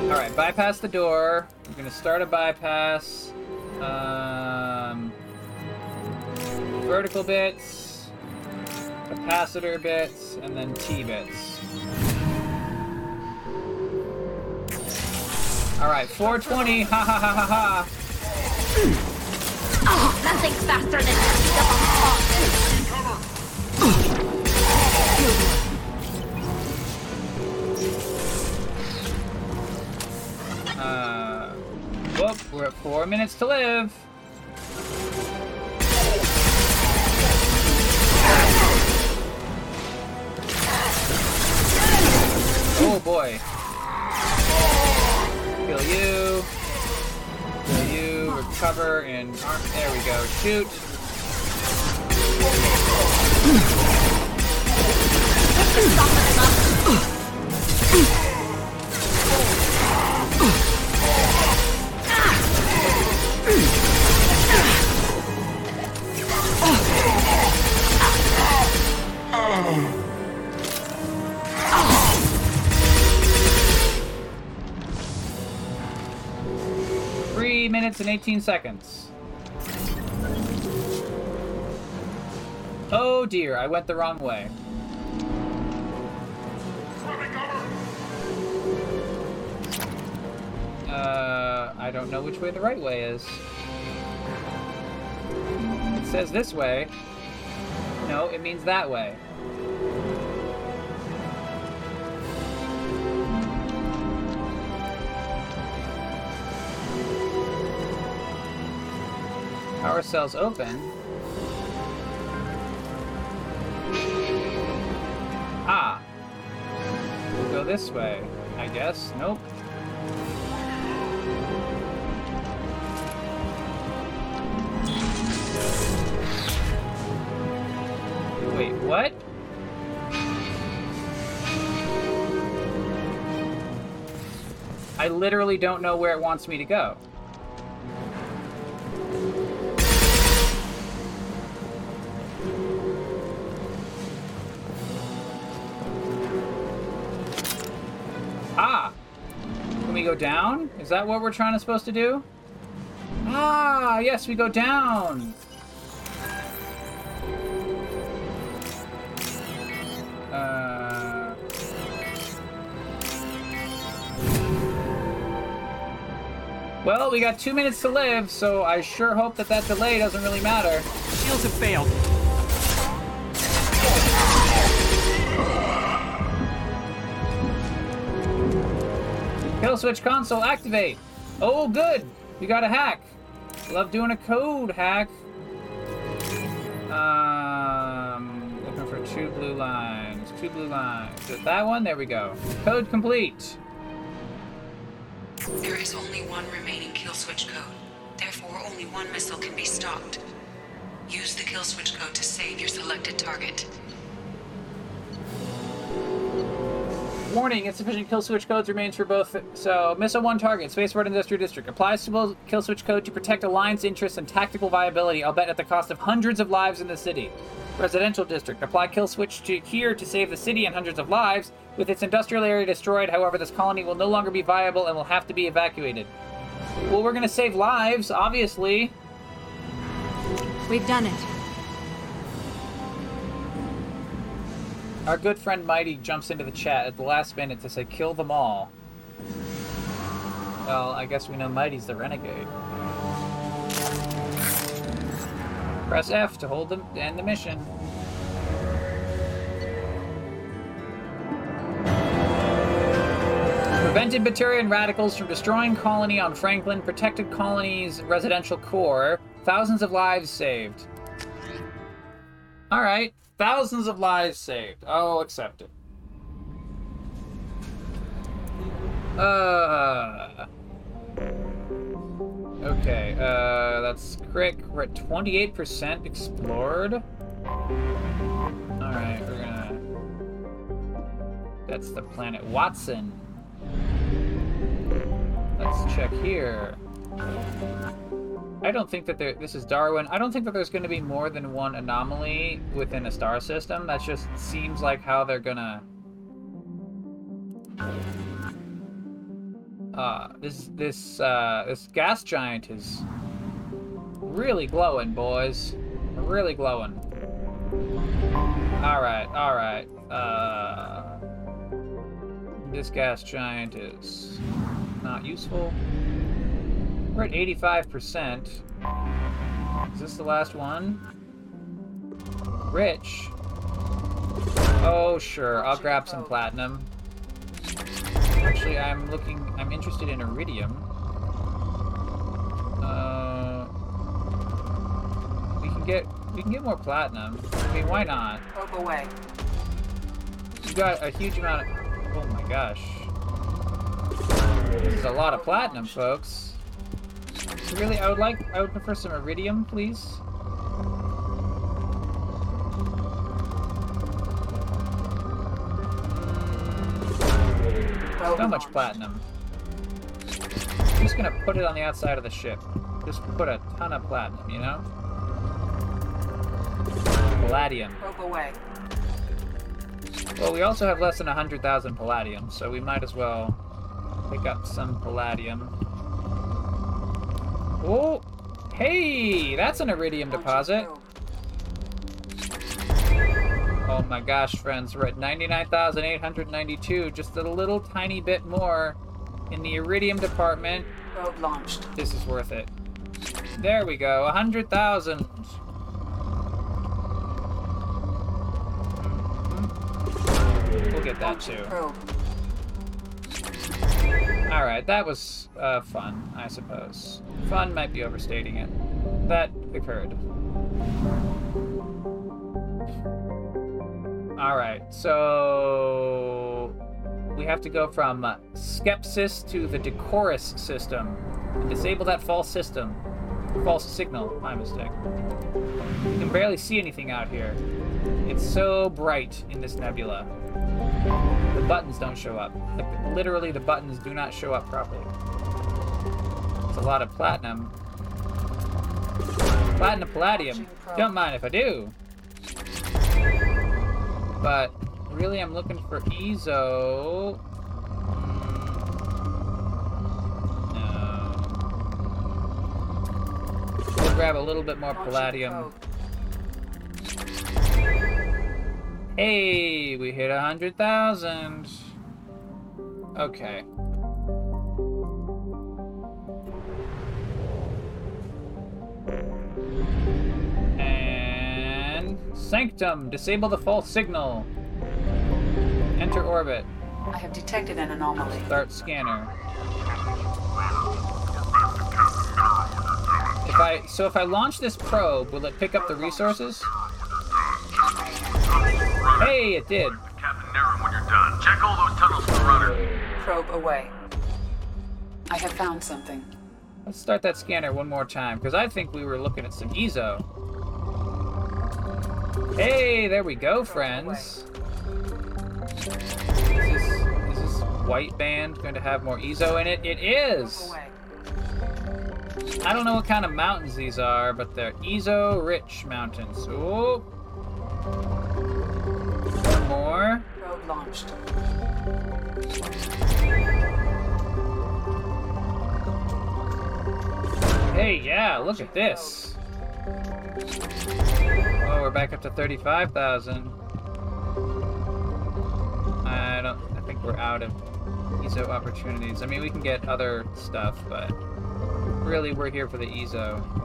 Alright, bypass the door. I'm gonna start a bypass. Um, vertical bits, capacitor bits, and then T bits. Alright, 420, ha ha ha ha ha. Faster than speed Uh, whoop, we're at four minutes to live. Oh boy. Kill you. Kill you. Recover and arm. There we go. Shoot. Minutes and 18 seconds. Oh dear, I went the wrong way. Uh, I don't know which way the right way is. It says this way. No, it means that way. Power cells open. Ah. We'll go this way, I guess. Nope. Wait, what? I literally don't know where it wants me to go. Go down? Is that what we're trying to supposed to do? Ah, yes, we go down! Uh... Well, we got two minutes to live, so I sure hope that that delay doesn't really matter. Shields have failed. Kill switch console activate. Oh, good. We got a hack. Love doing a code hack. Um, looking for two blue lines. Two blue lines. Is that one? There we go. Code complete. There is only one remaining kill switch code. Therefore, only one missile can be stopped. Use the kill switch code to save your selected target. Warning, insufficient kill switch codes remains for both. So, missile one target, Spaceport Industrial District. Applies suitable kill switch code to protect Alliance interests and tactical viability, I'll bet at the cost of hundreds of lives in the city. Residential District. Apply kill switch to here to save the city and hundreds of lives. With its industrial area destroyed, however, this colony will no longer be viable and will have to be evacuated. Well, we're gonna save lives, obviously. We've done it. Our good friend Mighty jumps into the chat at the last minute to say, kill them all. Well, I guess we know Mighty's the renegade. Press F to hold them end the mission. Prevented Batarian radicals from destroying colony on Franklin, protected colony's residential core, thousands of lives saved. Alright, thousands of lives saved. I'll accept it. Uh. Okay, uh, that's Crick. We're at 28% explored. Alright, we're gonna. That's the planet Watson. Let's check here. I don't think that there. This is Darwin. I don't think that there's going to be more than one anomaly within a star system. That just seems like how they're gonna. Uh, this this uh, this gas giant is really glowing, boys. Really glowing. All right, all right. Uh, this gas giant is not useful. We're at 85%. Is this the last one? Rich. Oh, sure. I'll grab some platinum. Actually, I'm looking... I'm interested in iridium. Uh... We can get... We can get more platinum. I mean, why not? Probe away. You got a huge amount of... Oh my gosh. This is a lot of platinum, folks. Really, I would like, I would prefer some iridium, please. Mm. So much platinum. I'm just gonna put it on the outside of the ship. Just put a ton of platinum, you know? Palladium. Probe away. Well, we also have less than 100,000 palladium, so we might as well pick up some palladium. Oh! Hey! That's an iridium deposit. Oh my gosh, friends, we're at 99,892, just a little tiny bit more in the iridium department. Probe launched. This is worth it. There we go, 100,000. Mm-hmm. We'll get that too. Alright, that was uh, fun, I suppose. Fun might be overstating it. That occurred. Alright, so we have to go from uh, Skepsis to the Decorus system and disable that false system. False signal, my mistake. You can barely see anything out here. It's so bright in this nebula. The buttons don't show up. Like, literally, the buttons do not show up properly. It's a lot of platinum. Platinum palladium. Don't mind if I do. But really, I'm looking for Eezo. Hmm. No. We'll grab a little bit more palladium. Hey, we hit a hundred thousand. Okay. And Sanctum, disable the false signal. Enter orbit. I have detected an anomaly. Start scanner. If I so if I launch this probe, will it pick up the resources? Hey, it did. Captain Naren, when you're done, check all those tunnels for the runner. Probe away. I have found something. Let's start that scanner one more time, because I think we were looking at some eezo. Hey, there we go, friends. Is this, is this white band going to have more eezo in it? It is! I don't know what kind of mountains these are, but they're eezo-rich mountains. Ooh. More. Probe launched. Hey, yeah, look at this. Oh, we're back up to 35,000. I don't, I think we're out of eezo opportunities. I mean, we can get other stuff, but really we're here for the eezo.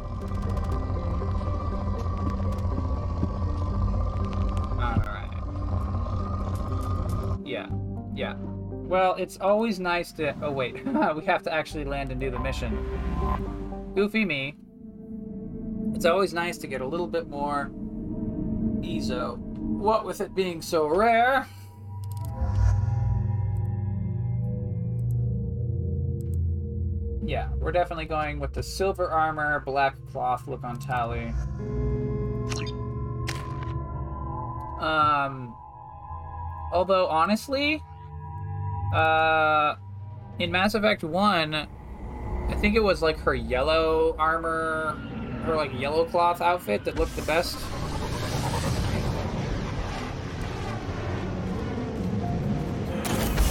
Yeah, yeah. Well, it's always nice to, oh wait, we have to actually land and do the mission. Goofy me. It's always nice to get a little bit more eezo. What with it being so rare? Yeah, we're definitely going with the silver armor, black cloth look on Tali. Um, although honestly, uh, in Mass Effect 1, I think it was like her yellow armor, her like yellow cloth outfit that looked the best.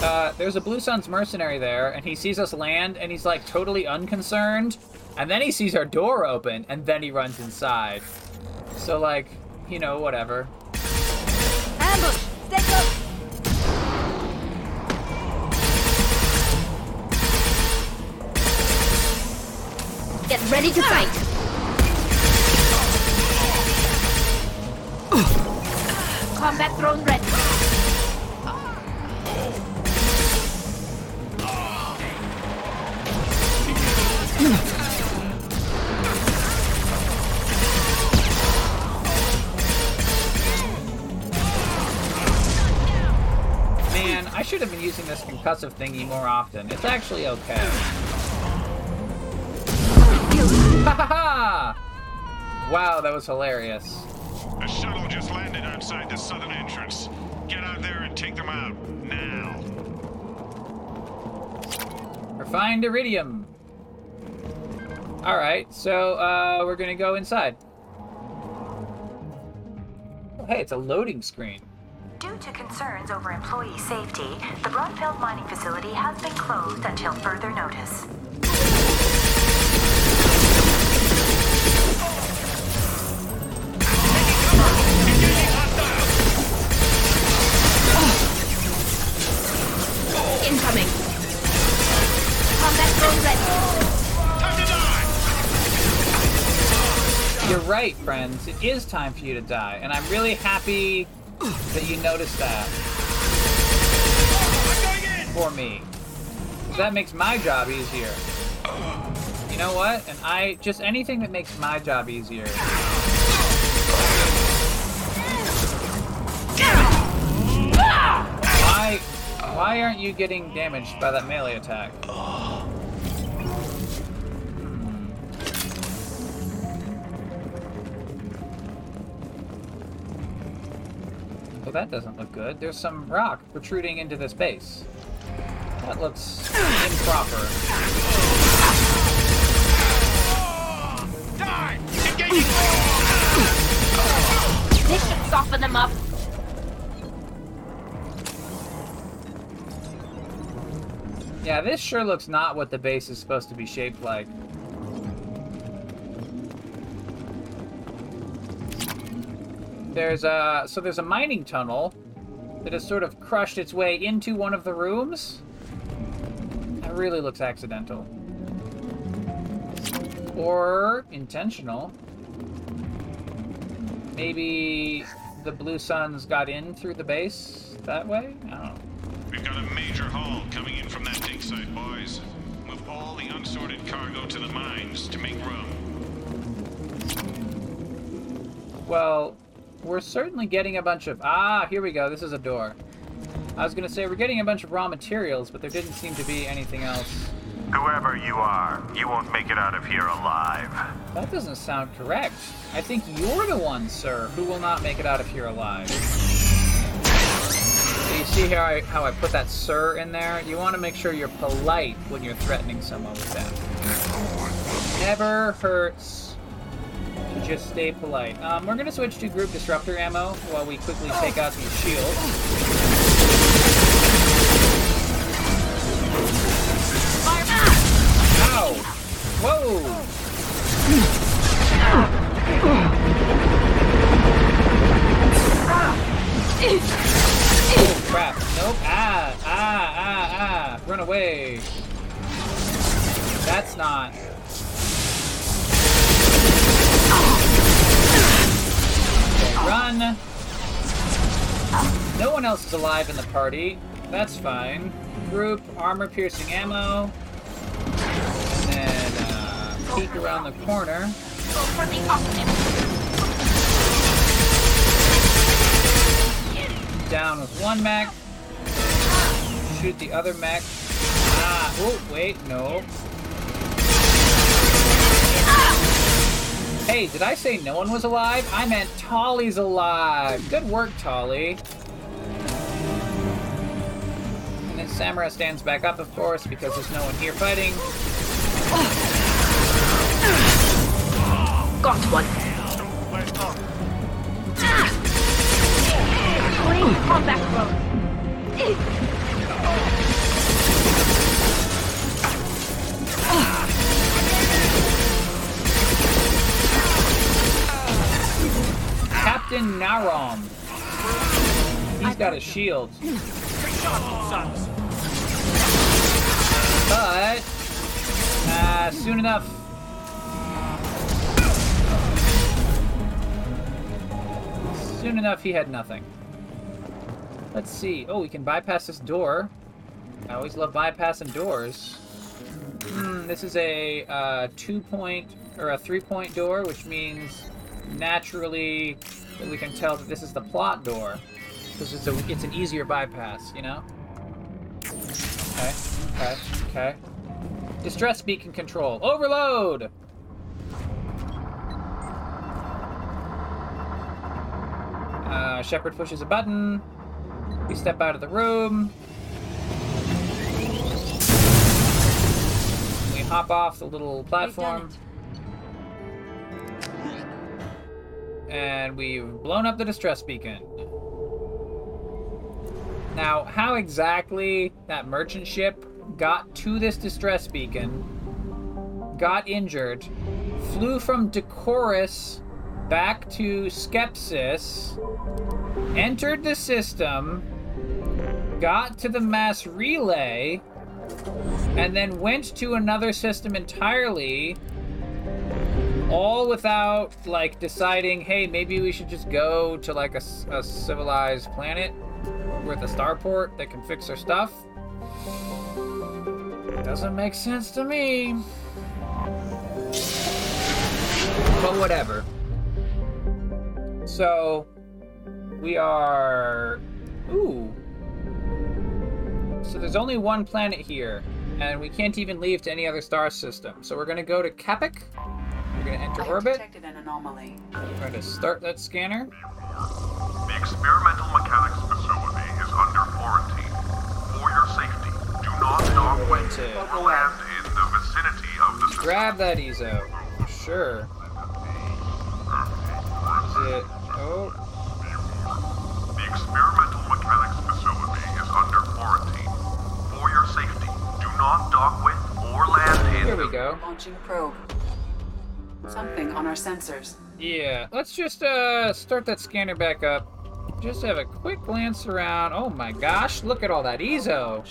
Uh, there's a Blue Suns mercenary there, and he sees us land, and he's like totally unconcerned. And then he sees our door open, and then he runs inside. So like, you know, whatever. Ambush! Stay close! Get ready to fight! Combat drone ready. Man, I should have been using this concussive thingy more often. It's actually okay. Ha ha ha! Wow, that was hilarious. A shuttle just landed outside the southern entrance. Get out there and take them out, now. Refined iridium. Alright, so uh, we're gonna go inside. Oh, hey, it's a loading screen. Due to concerns over employee safety, the Brunfeld mining facility has been closed until further notice. Right, friends. It is time for you to die, and I'm really happy that you noticed that. For me. That makes my job easier. You know what? And I just anything that makes my job easier. Why why aren't you getting damaged by that melee attack? Well, that doesn't look good. There's some rock protruding into this base. That looks improper. This should soften them up. Yeah, this sure looks not what the base is supposed to be shaped like. There's a so there's a mining tunnel that has sort of crushed its way into one of the rooms. That really looks accidental. Or intentional. Maybe the Blue Suns got in through the base that way? I don't know. We've got a major haul coming in from that dig site, boys. Move all the unsorted cargo to the mines to make room. Well, we're certainly getting a bunch of... Ah, here we go. This is a door. I was going to say we're getting a bunch of raw materials, but there didn't seem to be anything else. Whoever you are, you won't make it out of here alive. That doesn't sound correct. I think you're the one, sir, who will not make it out of here alive. So you see how I, how I put that sir in there? You want to make sure you're polite when you're threatening someone with that. Never hurts just stay polite. Um, we're to switch to group disruptor ammo while we quickly take out these shields. Ow! Whoa! Oh crap! Nope! Ah! Ah! Ah! Ah! Run away! That's not. Run! No one else is alive in the party. That's fine. Group, armor piercing ammo. And then uh, peek around the corner. Down with one mech. Shoot the other mech. Ah, oh, wait, no. Hey, did I say no one was alive? I meant Tali's alive. Good work, Tali. And then Samara stands back up, of course, because there's no one here fighting. Got one. Ah! Please come back. Captain Narom. He's got a shield. But, uh, soon enough. Soon enough, he had nothing. Let's see. Oh, we can bypass this door. I always love bypassing doors. Hmm, this is a uh, two-point or a three-point door, which means naturally that we can tell that this is the plot door because it's a it's an easier bypass, you know. Okay, okay, okay. Distress beacon control. Overload. Uh, Shepard pushes a button. We step out of the room. We hop off the little platform. And we've blown up the distress beacon. Now, how exactly that merchant ship got to this distress beacon, got injured, flew from Decorus back to Skepsis, entered the system, got to the mass relay, and then went to another system entirely All without like deciding, hey, maybe we should just go to like a civilized planet with a starport that can fix our stuff. Doesn't make sense to me. But whatever. So we are. Ooh. So there's only one planet here, and we can't even leave to any other star system. So we're gonna go to Capek. We're gonna enter orbit. Detected an anomaly. We're gonna start that scanner. The experimental mechanics facility is under quarantine. For your safety, do not dock with or land in the vicinity of the system. Grab that Eezo. Sure. Is it? Oh, The experimental mechanics facility is under quarantine. For your safety, do not dock with or land in here we go. Launching probe. Something on our sensors. Yeah, let's just uh start that scanner back up. Just have a quick glance around. Oh my gosh, look at all that Eezo.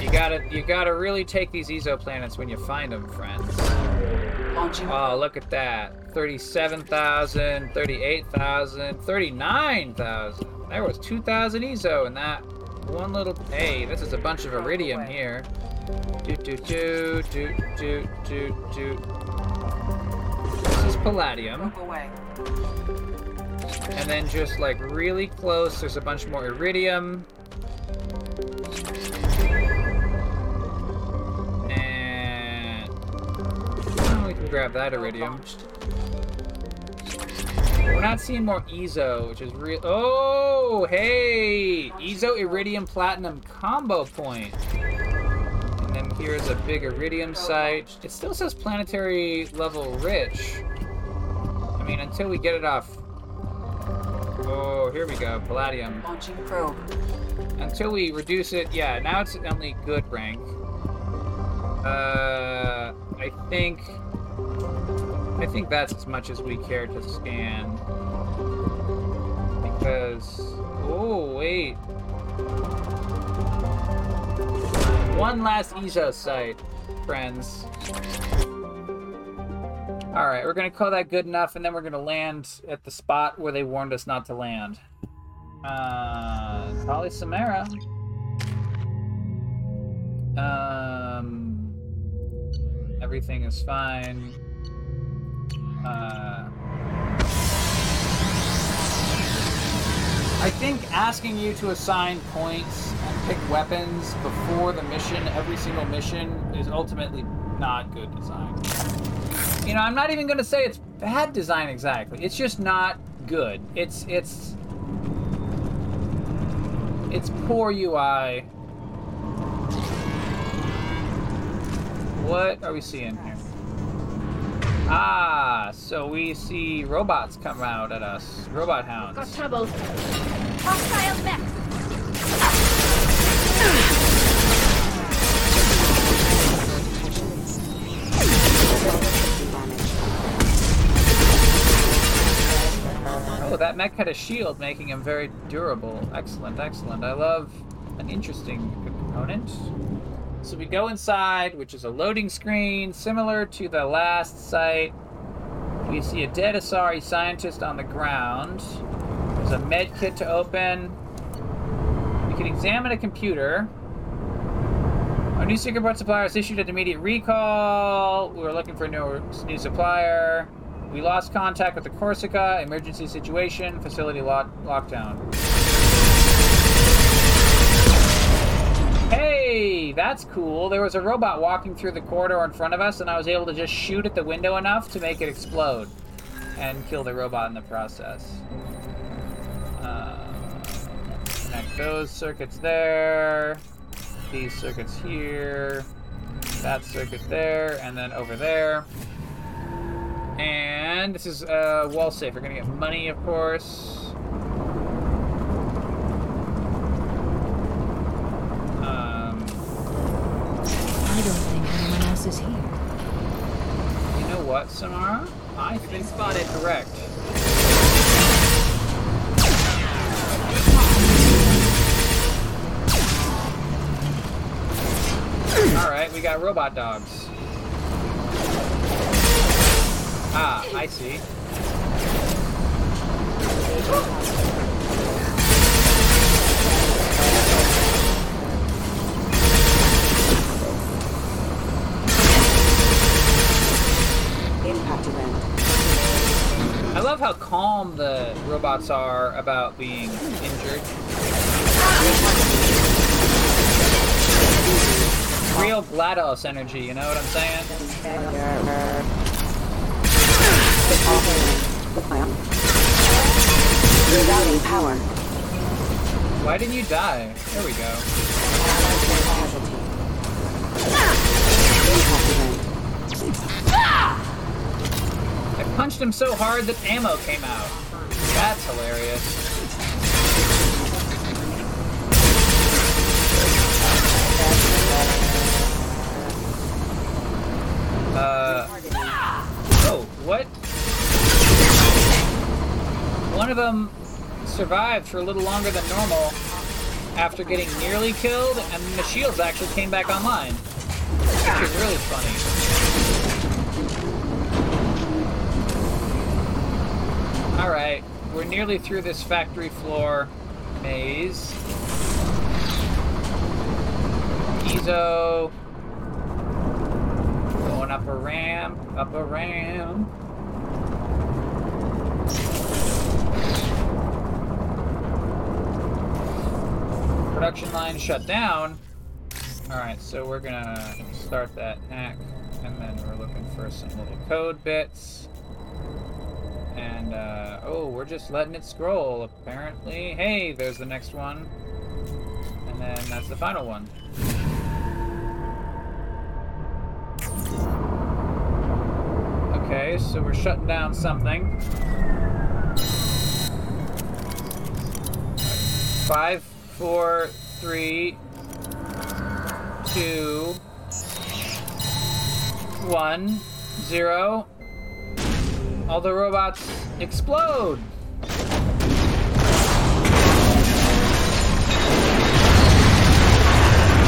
You gotta you gotta really take these Eezo planets when you find them, friends. Launching. Oh, look at that. 37,000, 38,000, 39,000. There was 2,000 Eezo in that one little... Hey, this is a bunch of Iridium here. Do do do do do do do. This is Palladium. Away. And then just like really close, there's a bunch more Iridium. And oh, we can grab that Iridium. We're not seeing more Eezo, which is real. Oh, hey! Eezo Iridium Platinum combo point. Here's a big Iridium site. It still says planetary level rich. I mean, until we get it off. Oh, here we go. Palladium. Launching probe. Until we reduce it, yeah, now it's only good rank. Uh, I think. I think that's as much as we care to scan. Because. Oh, wait. One last eezo site, friends. Alright, we're gonna call that good enough, and then we're gonna land at the spot where they warned us not to land. Uh, Samara. Um, everything is fine. Uh, I think asking you to assign points and pick weapons before the mission, every single mission, is ultimately not good design. You know, I'm not even gonna say it's bad design exactly. It's just not good. It's it's it's poor UI. What are we seeing here? Ah, so we see robots come out at us. Robot hounds. Got trouble. Hostile mech. Oh, that mech had a shield, making him very durable. Excellent, excellent. I love an interesting component. So we go inside, which is a loading screen, similar to the last site. We see a dead Asari scientist on the ground. There's a med kit to open. We can examine a computer. Our new secret board supplier has issued an immediate recall. We were looking for a new, new supplier. We lost contact with the Corsica. Emergency situation. Facility lock, lockdown. Hey, that's cool. There was a robot walking through the corridor in front of us, and I was able to just shoot at the window enough to make it explode and kill the robot in the process. Uh, connect those circuits there. These circuits here. That circuit there, and then over there. And this is uh, wall safe. We're gonna get money, of course. Um, I don't think anyone else is here. you know what, Samara? I've think spotted correct. All right, we got robot dogs. Ah, I see. How calm the robots are about being injured. Real GLaDOS energy, you know what I'm saying? Power. Why didn't you die? There we go. Punched him so hard that ammo came out. That's hilarious. Uh. Oh, what? One of them survived for a little longer than normal after getting nearly killed, and the shields actually came back online. Which is really funny. Alright, we're nearly through this factory floor maze. Eezo. Going up a ramp, up a ramp. Production line shut down. Alright, so we're gonna start that hack, and then we're looking for some little code bits. And, uh, oh, we're just letting it scroll, apparently. Hey, there's the next one. And then that's the final one. Okay, so we're shutting down something. Five, four, three, two, one, zero. All the robots explode.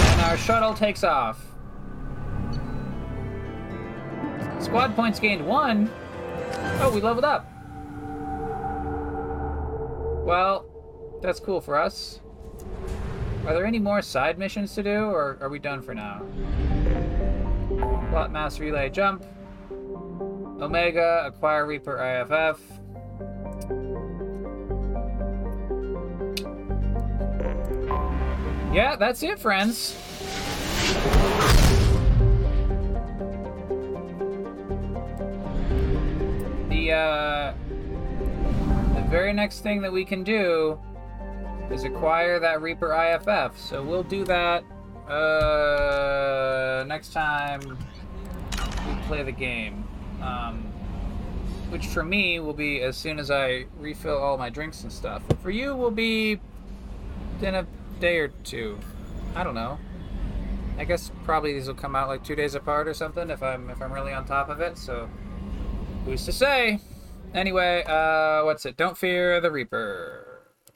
And our shuttle takes off. Squad points gained one. Oh, we leveled up. Well, that's cool for us. Are there any more side missions to do, or are we done for now? Plot mass relay jump. Omega, acquire Reaper IFF. Yeah, that's it, friends. The, uh, the very next thing that we can do is acquire that Reaper IFF. So we'll do that, uh, next time we play the game. Um, which for me will be as soon as I refill all my drinks and stuff. For you will be in a day or two. I don't know. I guess probably these will come out like two days apart or something if I'm if I'm really on top of it. So who's to say? Anyway, uh, what's it? Don't fear the Reaper.